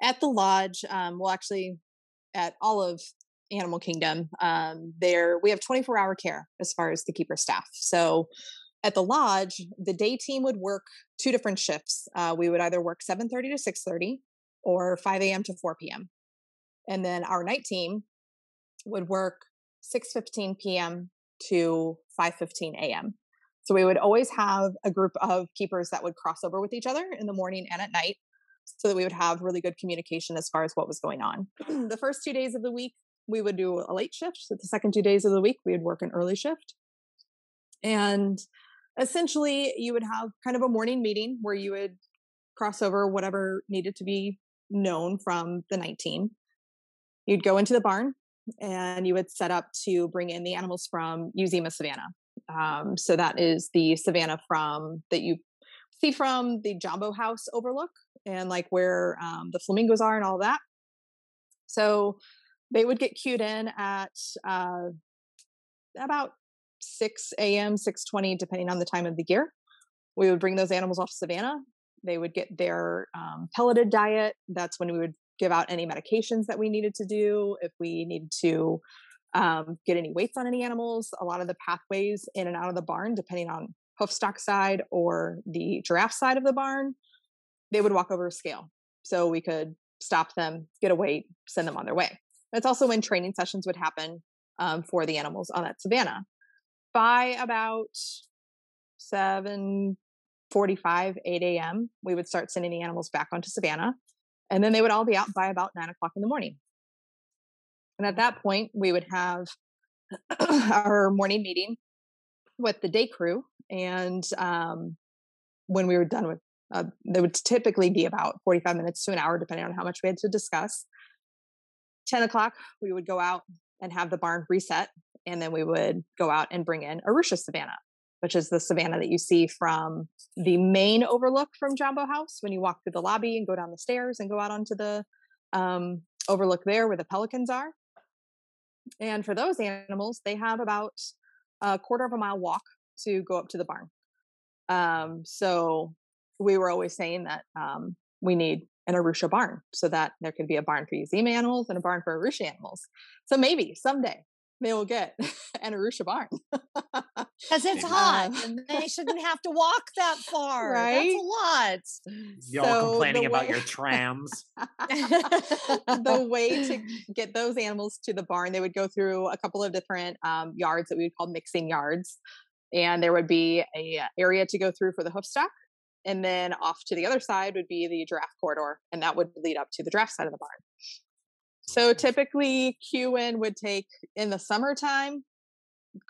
at the lodge, um, well, actually, at all of Animal Kingdom, um, there we have 24 hour care as far as the keeper staff. So at the lodge, the day team would work two different shifts. Uh, we would either work 7:30 to 6:30 or 5 a.m. to 4 p.m. And then our night team would work 6:15 p.m. to 5:15 a.m. So we would always have a group of keepers that would cross over with each other in the morning and at night so that we would have really good communication as far as what was going on. the first two days of the week, we would do a late shift. So the second two days of the week, we would work an early shift. And essentially, you would have kind of a morning meeting where you would cross over whatever needed to be known from the night team. You'd go into the barn and you would set up to bring in the animals from of Savannah. Um, so that is the savannah from that you see from the Jambo House overlook and like where um, the flamingos are and all that. So they would get queued in at uh, about 6 a.m., 6:20, depending on the time of the year. We would bring those animals off savannah. They would get their um, pelleted diet. That's when we would give out any medications that we needed to do. If we needed to um, get any weights on any animals, a lot of the pathways in and out of the barn, depending on hoofstock side or the giraffe side of the barn, they would walk over a scale. So we could stop them, get a weight, send them on their way. That's also when training sessions would happen um, for the animals on that savannah. By about 7 45, 8 a.m., we would start sending the animals back onto savannah. And then they would all be out by about nine o'clock in the morning. And at that point, we would have our morning meeting with the day crew. And um, when we were done with, uh, would typically be about 45 minutes to an hour, depending on how much we had to discuss. 10 o'clock, we would go out and have the barn reset. And then we would go out and bring in Arusha Savannah, which is the savannah that you see from the main overlook from Jambo House when you walk through the lobby and go down the stairs and go out onto the um, overlook there where the pelicans are. And for those animals, they have about a quarter of a mile walk to go up to the barn. Um, so we were always saying that um, we need an Arusha barn so that there could be a barn for Uzima animals and a barn for Arusha animals. So maybe someday they will get an Arusha barn. Because it's hot and they shouldn't have to walk that far. Right? That's a lot. Y'all So complaining the about your trams. the way to get those animals to the barn, they would go through a couple of different um, yards that we would call mixing yards, and there would be a uh, area to go through for the hoof stock, and then off to the other side would be the giraffe corridor, and that would lead up to the giraffe side of the barn. So typically, Q-in would take in the summertime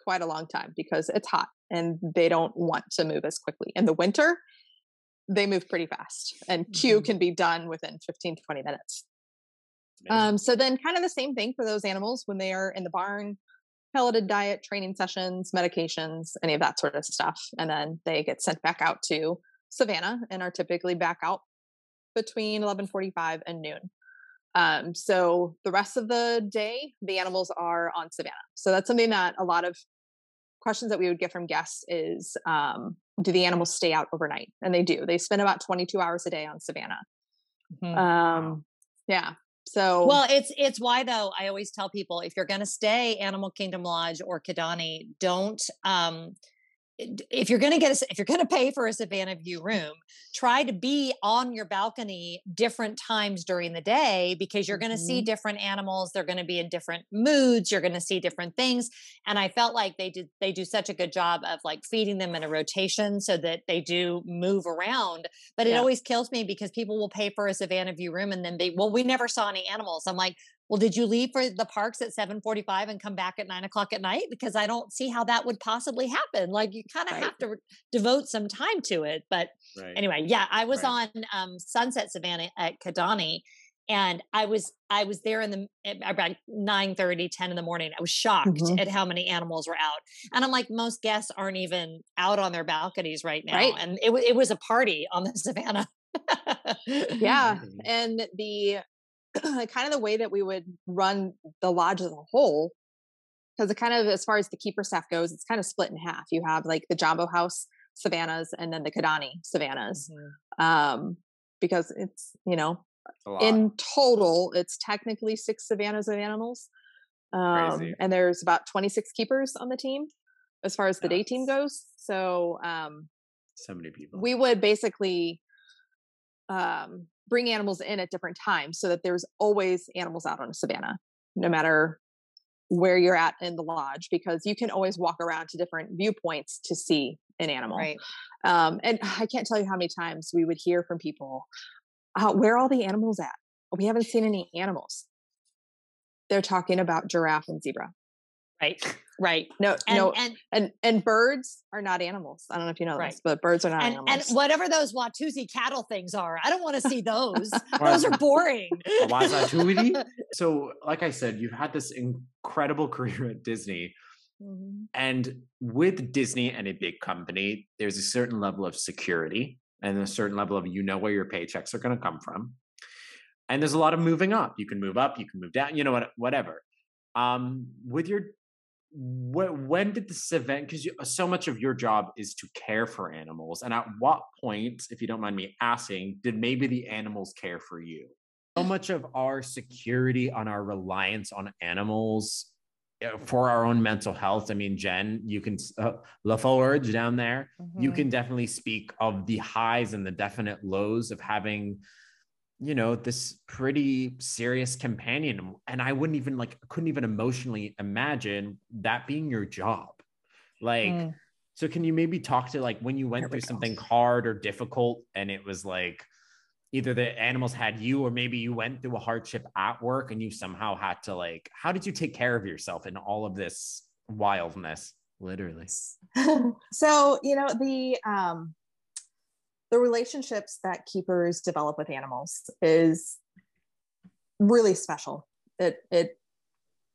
quite a long time because it's hot and they don't want to move as quickly. In the winter, they move pretty fast, and Q Mhm. can be done within 15 to 20 minutes. Um, so then kind of the same thing for those animals when they are in the barn, pelleted diet, training sessions, medications, any of that sort of stuff. And then they get sent back out to Savannah and are typically back out between 1145 and noon. Um, so the rest of the day, the animals are on Savannah. So that's something that a lot of questions that we would get from guests is, um, do the animals stay out overnight? And they do. They spend about 22 hours a day on Savannah. Mhm. Um, yeah. So Well, it's it's why though I always tell people if you're going to stay Animal Kingdom Lodge or Kidani, don't um if you're going to get a, if you're going to pay for a Savannah View room, try to be on your balcony different times during the day because you're going to see mm-hmm. different animals. They're going to be in different moods. You're going to see different things. And I felt like they did they do such a good job of like feeding them in a rotation so that they do move around. But it Yeah. always kills me because people will pay for a Savannah View room and then they well we never saw any animals. I'm like well, did you leave for the parks at 7:45 and come back at nine o'clock at night? Because I don't see how that would possibly happen. Like you kind of Right. have to devote some time to it. But Right. anyway, yeah, I was Right. on um, Sunset Savannah at Kidani, and I was I was there in the about 9 10 in the morning. I was shocked Mhm. at how many animals were out, and I'm like, most guests aren't even out on their balconies right now, and it wa- it was a party on the Savannah. yeah and the kind of the way that we would run the lodge as a whole because it kind of as far as the keeper staff goes it's kind of split in half. You have like the jambo house savannas and then the kidani savannas Mhm. um because it's you know in total it's technically six savannas of animals um and there's about 26 keepers on the team as far as the day team goes. So um so many people. we would basically um, bring animals in at different times so that there's always animals out on a savannah, no matter where you're at in the lodge, because you can always walk around to different viewpoints to see an animal. Right. Um, and I can't tell you how many times we would hear from people, uh, where are all the animals at? We haven't seen any animals. They're talking about giraffe and zebra. Right. Right. No, And no, and and and birds are not animals. I don't know if you know Right. this, but birds are not and, animals. and whatever those Watusi cattle things are, I don't want to see those. Those are boring. Wazatootie? so, like I said, you've had this incredible career at Disney. Mhm. And with Disney and a big company, there's a certain level of security and a certain level of you know where your paychecks are going to come from. And there's a lot of moving up. You can move up, you can move down, you know what, whatever. Um, with your when, when did this event because so much of your job is to care for animals and at what point if you don't mind me asking did maybe the animals care for you so much of our security on our reliance on animals uh, for our own mental health. I mean, Jen, you can, uh, LaForge down there, you Mhm. can definitely speak of the highs and the definite lows of having, you know, this pretty serious companion. And I wouldn't even like, couldn't even emotionally imagine that being your job. Like, Mm. so can you maybe talk to like when you went through go. something hard or difficult and it was like, either the animals had you or maybe you went through a hardship at work and you somehow had to like how did you take care of yourself in all of this wildness literally so you know the um the relationships that keepers develop with animals is really special. It it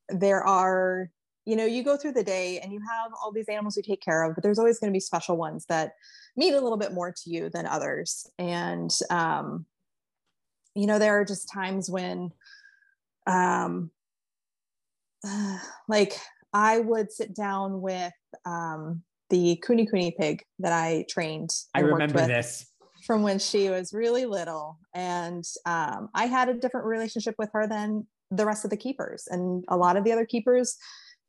there are you know you go through the day and you have all these animals you take care of but there's always going to be special ones that mean a little bit more to you than others. And um you know there are just times when um like i would sit down with um the kunekune pig that i trained i remember this. from when she was really little. And um, i had a different relationship with her than the rest of the keepers. And a lot of the other keepers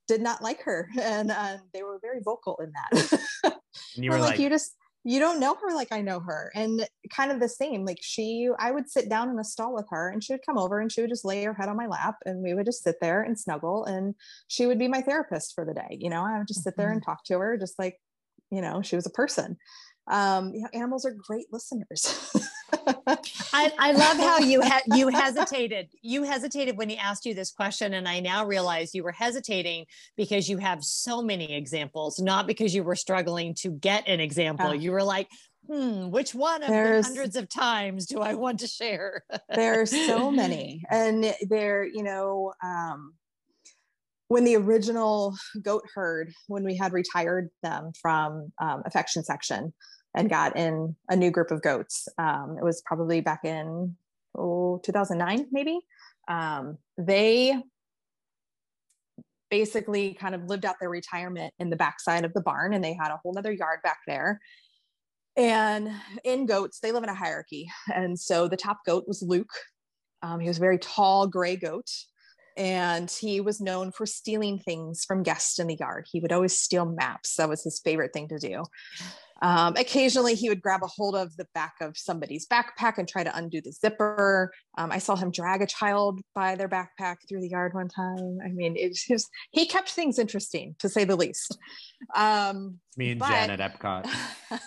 did not like her. And uh, they were very vocal in that. And you were like, like, you just you don't know her like I know her. And kind of the same. Like she I would sit down in a stall with her and she would come over and she would just lay her head on my lap and we would just sit there and snuggle and she would be my therapist for the day. You know, I would just sit there and talk to her just like, you know, she was a person. Um, you know, animals are great listeners. I, I love how you had you hesitated. You hesitated when he asked you this question, and I now realize you were hesitating because you have so many examples, not because you were struggling to get an example. Ah. You were like, "Hmm, which one of the hundreds of times do I want to share?" there are so many and they're you know um when the original goat herd when we had retired them from um, affection section and got in a new group of goats um, it was probably back in oh 2009 maybe um, they basically kind of lived out their retirement in the backside of the barn and they had a whole other yard back there and in goats, they live in a hierarchy. And so the top goat was Luke. Um, he was a very tall gray goat. And he was known for stealing things from guests in the yard. He would always steal maps. That was his favorite thing to do. Um, occasionally, he would grab a hold of the back of somebody's backpack and try to undo the zipper. Um, I saw him drag a child by their backpack through the yard one time. I mean, it's just, he kept things interesting to say the least. Um, me and but- Jen at Epcot.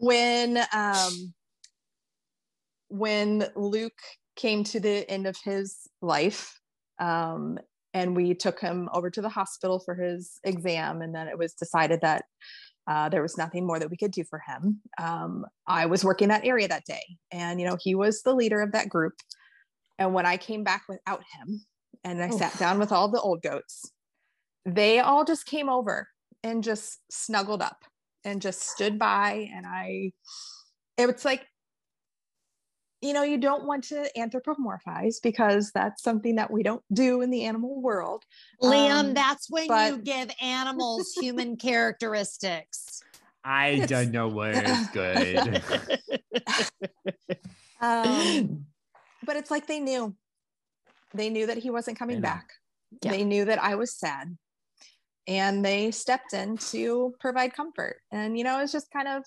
when um when luke came to the end of his life um and we took him over to the hospital for his exam and then it was decided that uh, there was nothing more that we could do for him. Um, i was working that area that day and you know he was the leader of that group. And when i came back without him and i sat down with all the old goats they all just came over and just snuggled up and just stood by and i it's like you know you don't want to anthropomorphize because that's something that we don't do in the animal world Liam, Um, that's when you give animals human characteristics. I It's- don't know where it's good. um, but it's like they knew they knew that he wasn't coming know. back Yeah. they knew that i was sad and they stepped in to provide comfort and you know it's just kind of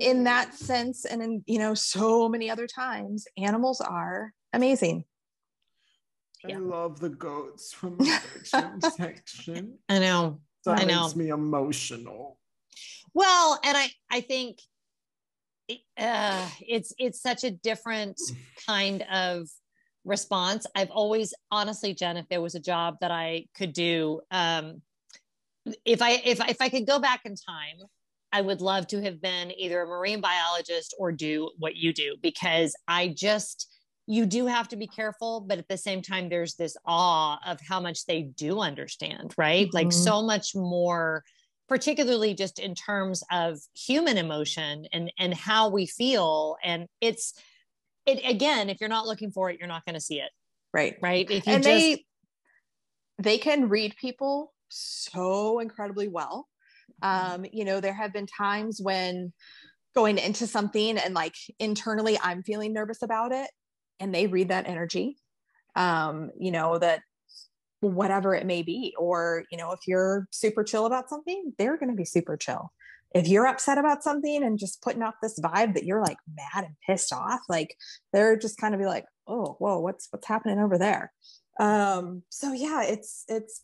in that sense and in you know so many other times animals are amazing I Yeah. love the goats from affection section. I know. That I know. makes me emotional. Well, and I I think uh, it's it's such a different kind of response. I've always honestly, Jen, if there was a job that I could do, um, if I if if I could go back in time, I would love to have been either a marine biologist or do what you do because I just you do have to be careful, but at the same time, there's this awe of how much they do understand, right? Like Mhm. so much more particularly just in terms of human emotion and and how we feel and it's it again if you're not looking for it you're not going to see it right right if you and just they they can read people so incredibly well um you know there have been times when going into something and like internally i'm feeling nervous about it and they read that energy um you know that whatever it may be or you know if you're super chill about something they're going to be super chill. If you're upset about something and just putting off this vibe that you're like mad and pissed off like they're just kind of be like oh whoa what's what's happening over there? Um so yeah it's it's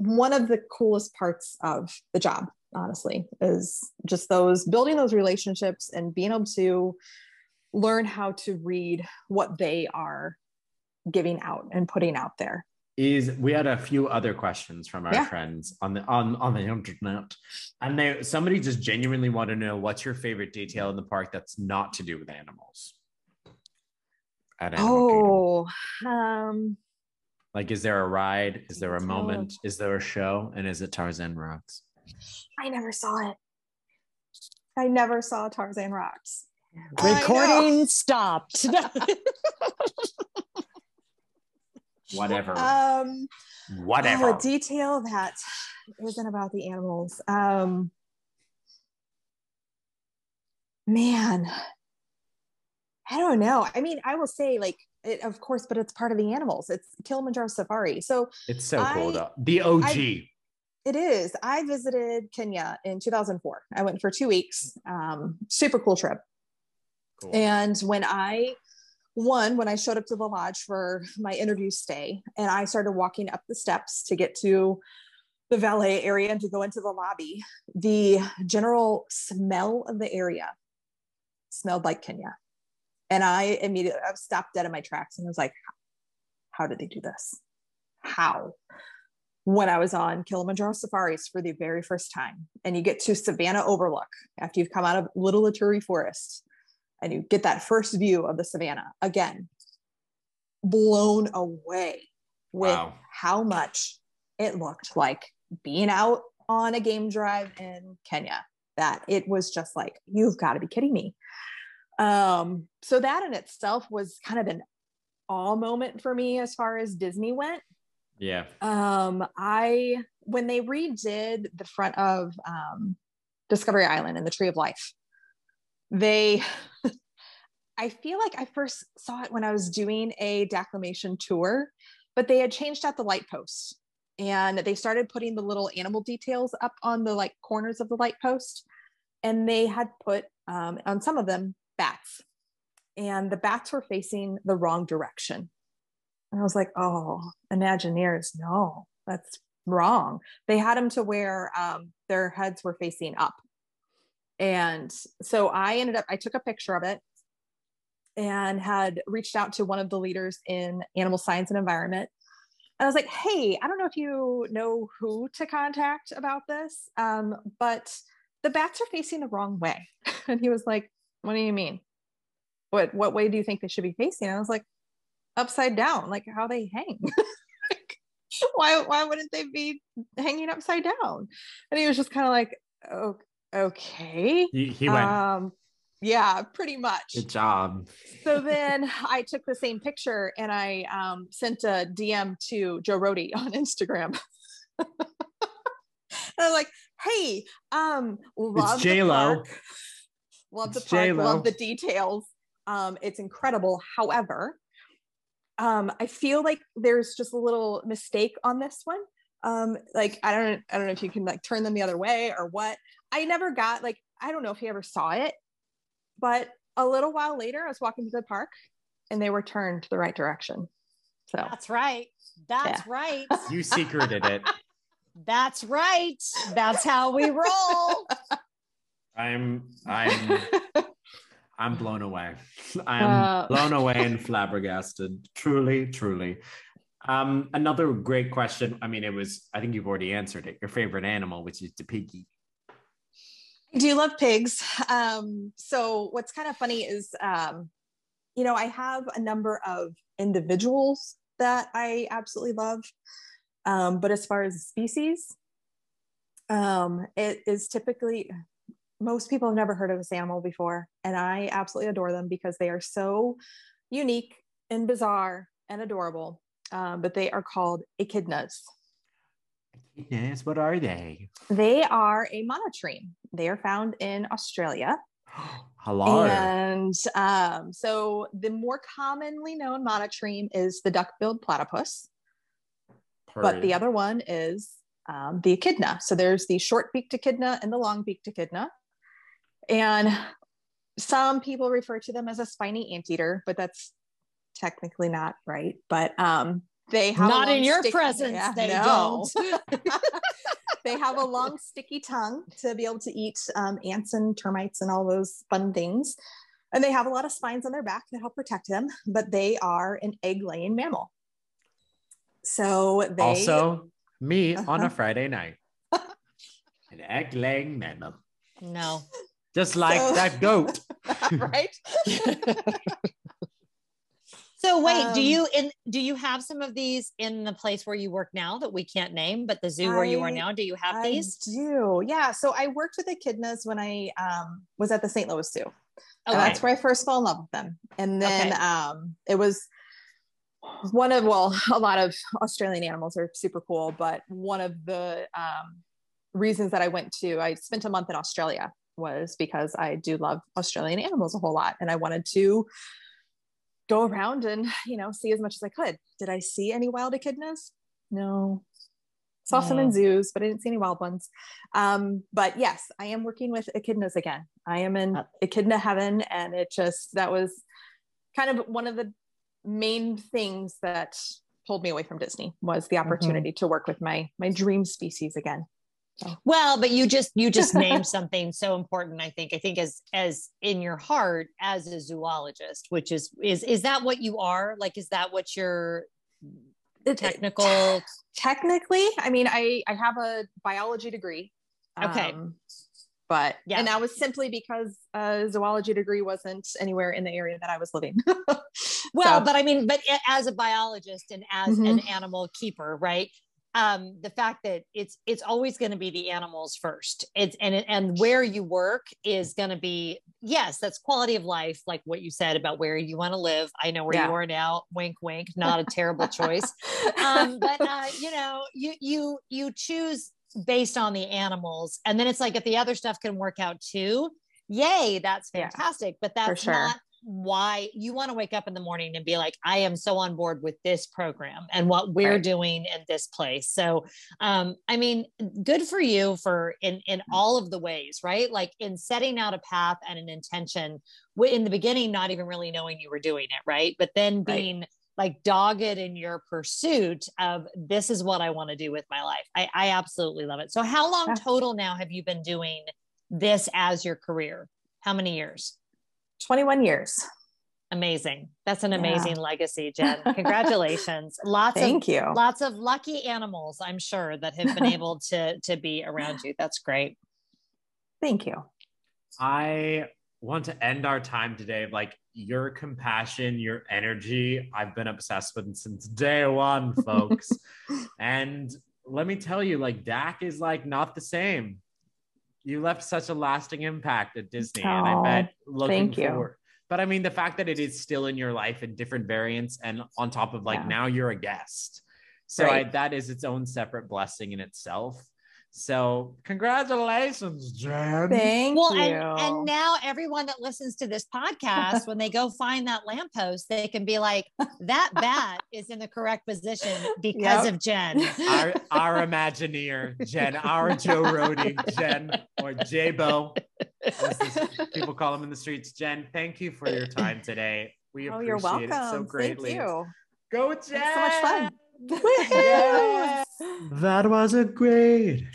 one of the coolest parts of the job honestly is just those building those relationships and being able to learn how to read what they are giving out and putting out there Is we had a few other questions from our Yeah. friends on the on on the internet, and they somebody just genuinely want to know what's your favorite detail in the park that's not to do with animals. At Animal Kingdom. oh um like is there a ride? Is there a moment? Is there a show? And is it Tarzan Rocks? i never saw it i never saw tarzan rocks recording stopped Whatever. um Whatever. Oh, a detail that isn't about the animals. Um, man, I don't know. I mean, I will say, like, it of course, but it's part of the animals. It's Kilimanjaro Safari. So It's so cool I- though. The OG. I- it is. I visited Kenya in 2004. I went for two weeks. Um, super cool trip. Cool. And when I, one, when I showed up to the lodge for my interview stay, and I started walking up the steps to get to the valet area and to go into the lobby, the general smell of the area smelled like Kenya. And I immediately I stopped dead in my tracks and was like, how did they do this? How? When I was on Kilimanjaro safaris for the very first time, and you get to Savannah Overlook after you've come out of Little Laturi Forest, and you get that first view of the savannah again blown away with Wow. how much it looked like being out on a game drive in Kenya that it was just like you've got to be kidding me um so that in itself was kind of an all moment for me as far as Disney went yeah. um i when they redid the front of um discovery island and the tree of life they i feel like i first saw it when i was doing a declamation tour but they had changed out the light posts and they started putting the little animal details up on the like corners of the light post and they had put um, on some of them bats and the bats were facing the wrong direction and I was like, oh, Imagineers, no, that's wrong. They had them to where um, their heads were facing up. And so I ended up, I took a picture of it and had reached out to one of the leaders in animal science and environment. And I was like, hey, I don't know if you know who to contact about this, um, but the bats are facing the wrong way. And he was like, what do you mean? What, what way do you think they should be facing? And I was like, upside down, like how they hang. Like, why why wouldn't they be hanging upside down? And he was just kind of like, oh, okay. He, he went, Um, yeah, pretty much. good job. So then I took the same picture and I um, sent a DM to Joe Rohde on Instagram. and I was like, hey, um, love the J-Lo. Park. Love the It's park, J-Lo. love the details. Um, it's incredible. However, um, I feel like there's just a little mistake on this one. Um, like I don't I don't know if you can like turn them the other way or what. I never got like I don't know if he ever saw it, but a little while later I was walking through the park and they were turned the right direction. So That's right. That's right. You secreted it. That's right. That's how we roll. I'm I'm I'm blown away. I'm blown away and flabbergasted. Truly, truly. Um, another great question. I mean, it was, I think you've already answered it. Your favorite animal, which is the piggy. I do love pigs. Um, so what's kind of funny is, um, you know, I have a number of individuals that I absolutely love. Um, but as far as species, um, it is typically most people have never heard of this animal before, and I absolutely adore them because they are so unique and bizarre and adorable. Um, but they are called echidnas. Echidnas, what are they? They are a monotreme. They are found in Australia. Hello. And um, so the more commonly known monotreme is the duck-billed platypus, but the other one is um, the echidna. So there's the short-beaked echidna and the long-beaked echidna. And some people refer to them as a spiny anteater, but that's technically not right. But um, they have Not in your stick- presence, Yeah, they no. Don't. they have a long sticky tongue to be able to eat um, ants and termites and all those fun things. And they have a lot of spines on their back that help protect them, but they are an egg laying mammal. So they also me on Uh-huh. a Friday night. An egg laying mammal. No. Just like So- that goat. right? So wait, do Um, you in do you have some of these in the place where you work now that we can't name, but the zoo where you are now? Do you have these? I these? do. Yeah. So I worked with echidnas when I um, was at the St. Louis Zoo. Okay. And that's where I first fell in love with them. And then Okay. um, it was one of, well, a lot of Australian animals are super cool, but one of the um, reasons that I went to, I spent a month in Australia was because I do love Australian animals a whole lot. And I wanted to go around and you know see as much as I could. Did I see any wild echidnas? No. Saw some in zoos, but I didn't see any wild ones. Um, but yes, I am working with echidnas again. I am in Uh, echidna heaven, and it just that was kind of one of the main things that pulled me away from Disney was the opportunity to work with my my dream species again. Well, but you just you just named something so important. I think. I think as as in your heart as a zoologist, which is is is that what you are? Like, is that what your It- technical? technically i mean i i have a biology degree Okay. um, but Yeah. and that was simply because a zoology degree wasn't anywhere in the area that i was living Well, So- but I mean, but as a biologist and as Mhm. an animal keeper, right? Um, the fact that it's it's always going to be the animals first. It's and and where you work is going to be yes, that's quality of life, like what you said about where you want to live. I know where Yeah. you are now. Wink, wink. Not a terrible choice. um, but uh, you know, you you you choose based on the animals, and then it's like if the other stuff can work out too, yay, that's Yeah, fantastic. but that's sure. not why you want to wake up in the morning and be like, I am so on board with this program and what we're Right. doing in this place. So, um, I mean, good for you for in in all of the ways, right? Like in setting out a path and an intention. In the beginning, not even really knowing you were doing it, right? But then Right. being like dogged in your pursuit of this is what I want to do with my life. I, I absolutely love it. So, how long total now have you been doing this as your career? How many years? 21 years Amazing. That's an Yeah. amazing legacy, Jen. Congratulations. lots thank of you lots of lucky animals, I'm sure, that have been able to to be around you. That's great. thank you I want to end our time today. Like your compassion, your energy, I've been obsessed with since day one, folks. and let me tell you, like Dak is like not the same. You left such a lasting impact at Disney, and I bet looking thank you. forward. But I mean, the fact that it is still in your life in different variants, and on top of like Yeah. now you're a guest, so I, that is its own separate blessing in itself. So congratulations, Jen. thank well, you and and now everyone that listens to this podcast, when they go find that lamppost, they can be like, that bat is in the correct position because Yep. of Jen. our our Imagineer, Jen, our Joe Rohde, Jen, or J-Bo, as people call him in the streets. Jen, thank you for your time today. We oh appreciate you're welcome it so greatly. thank you Go, Jen! It's so much fun. Yes. That was a great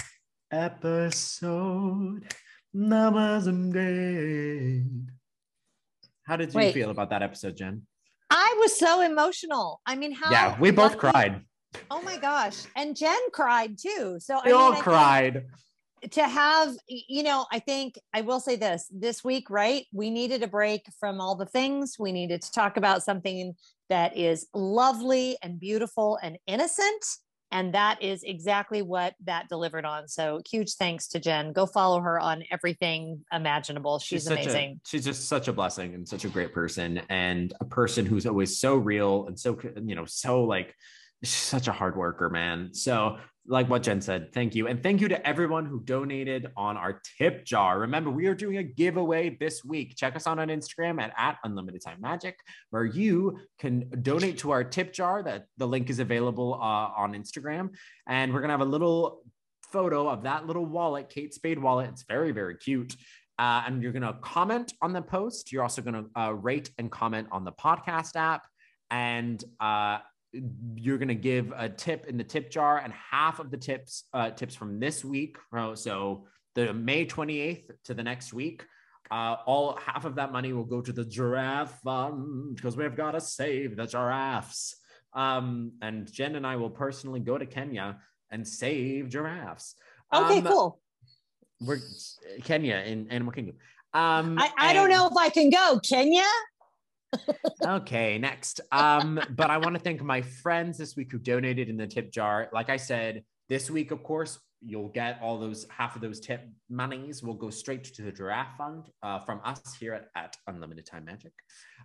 episode. That was a. How did you Wait. feel about that episode, Jen? I was so emotional. I mean, how yeah, we both cried. Oh my gosh. And Jen cried too. So We I mean, all I cried. to have you know i think i will say this this week right we needed a break from all the things we needed to talk about something that is lovely and beautiful and innocent and that is exactly what that delivered on. So huge thanks to jen. Go follow her on everything imaginable. She's, such amazing. A, she's just such a blessing and such a great person and a person who's always so real and so you know so like she's such a hard worker, man. So like what Jen said, thank you. And thank you to everyone who donated on our tip jar. Remember, we are doing a giveaway this week. Check us out on Instagram at, at Unlimited Time Magic, where you can donate to our tip jar. That the link is available uh, on Instagram. And we're gonna have a little photo of that little wallet, Kate Spade wallet. It's very, very cute. Uh, and you're gonna comment on the post. You're also gonna uh, rate and comment on the podcast app. And uh, you're going to give a tip in the tip jar and half of the tips uh, tips from this week so the may 28th to the next week uh, all half of that money will go to the giraffe fund because we've got to save the giraffes. Um, and jen and i will personally go to kenya and save giraffes. Okay Um, cool. we're kenya in animal kingdom. Um, I, I don't know if i can go. Kenya okay, next. Um, but I want to thank my friends this week who donated in the tip jar. Like I said, this week, of course, you'll get all those half of those tip monies will go straight to the giraffe fund uh, from us here at, at Unlimited Time Magic.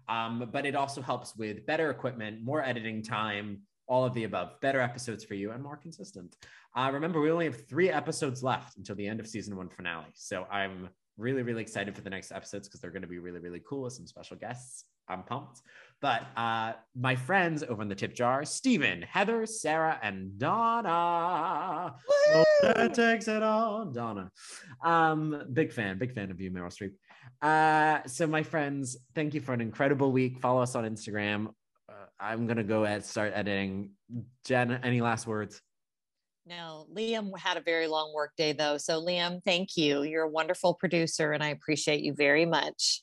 Um, but it also helps with better equipment, more editing time, all of the above, better episodes for you, and more consistent. Uh, remember, we only have three episodes left until the end of season one finale. So I'm really, really excited for the next episodes because they're going to be really, really cool with some special guests. I'm pumped. But uh, my friends over in the tip jar, Stephen, Heather, Sarah, and Donna. Oh, that takes it all, Donna. Um, big fan, big fan of you, Meryl Streep. Uh, so my friends, thank you for an incredible week. Follow us on Instagram. Uh, I'm gonna go and start editing. Jen, any last words? No, Liam had a very long work day though. So Liam, thank you. You're a wonderful producer and I appreciate you very much.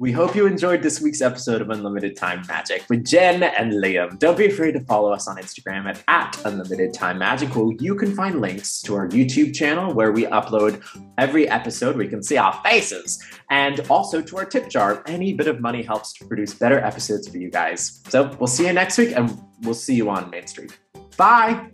We hope you enjoyed this week's episode of Unlimited Time Magic with Jen and Liam. Don't be afraid to follow us on Instagram at, at Unlimited Time Magic, where you can find links to our YouTube channel where we upload every episode where you can see our faces, and also to our tip jar. Any bit of money helps to produce better episodes for you guys. So we'll see you next week, and we'll see you on Main Street. Bye.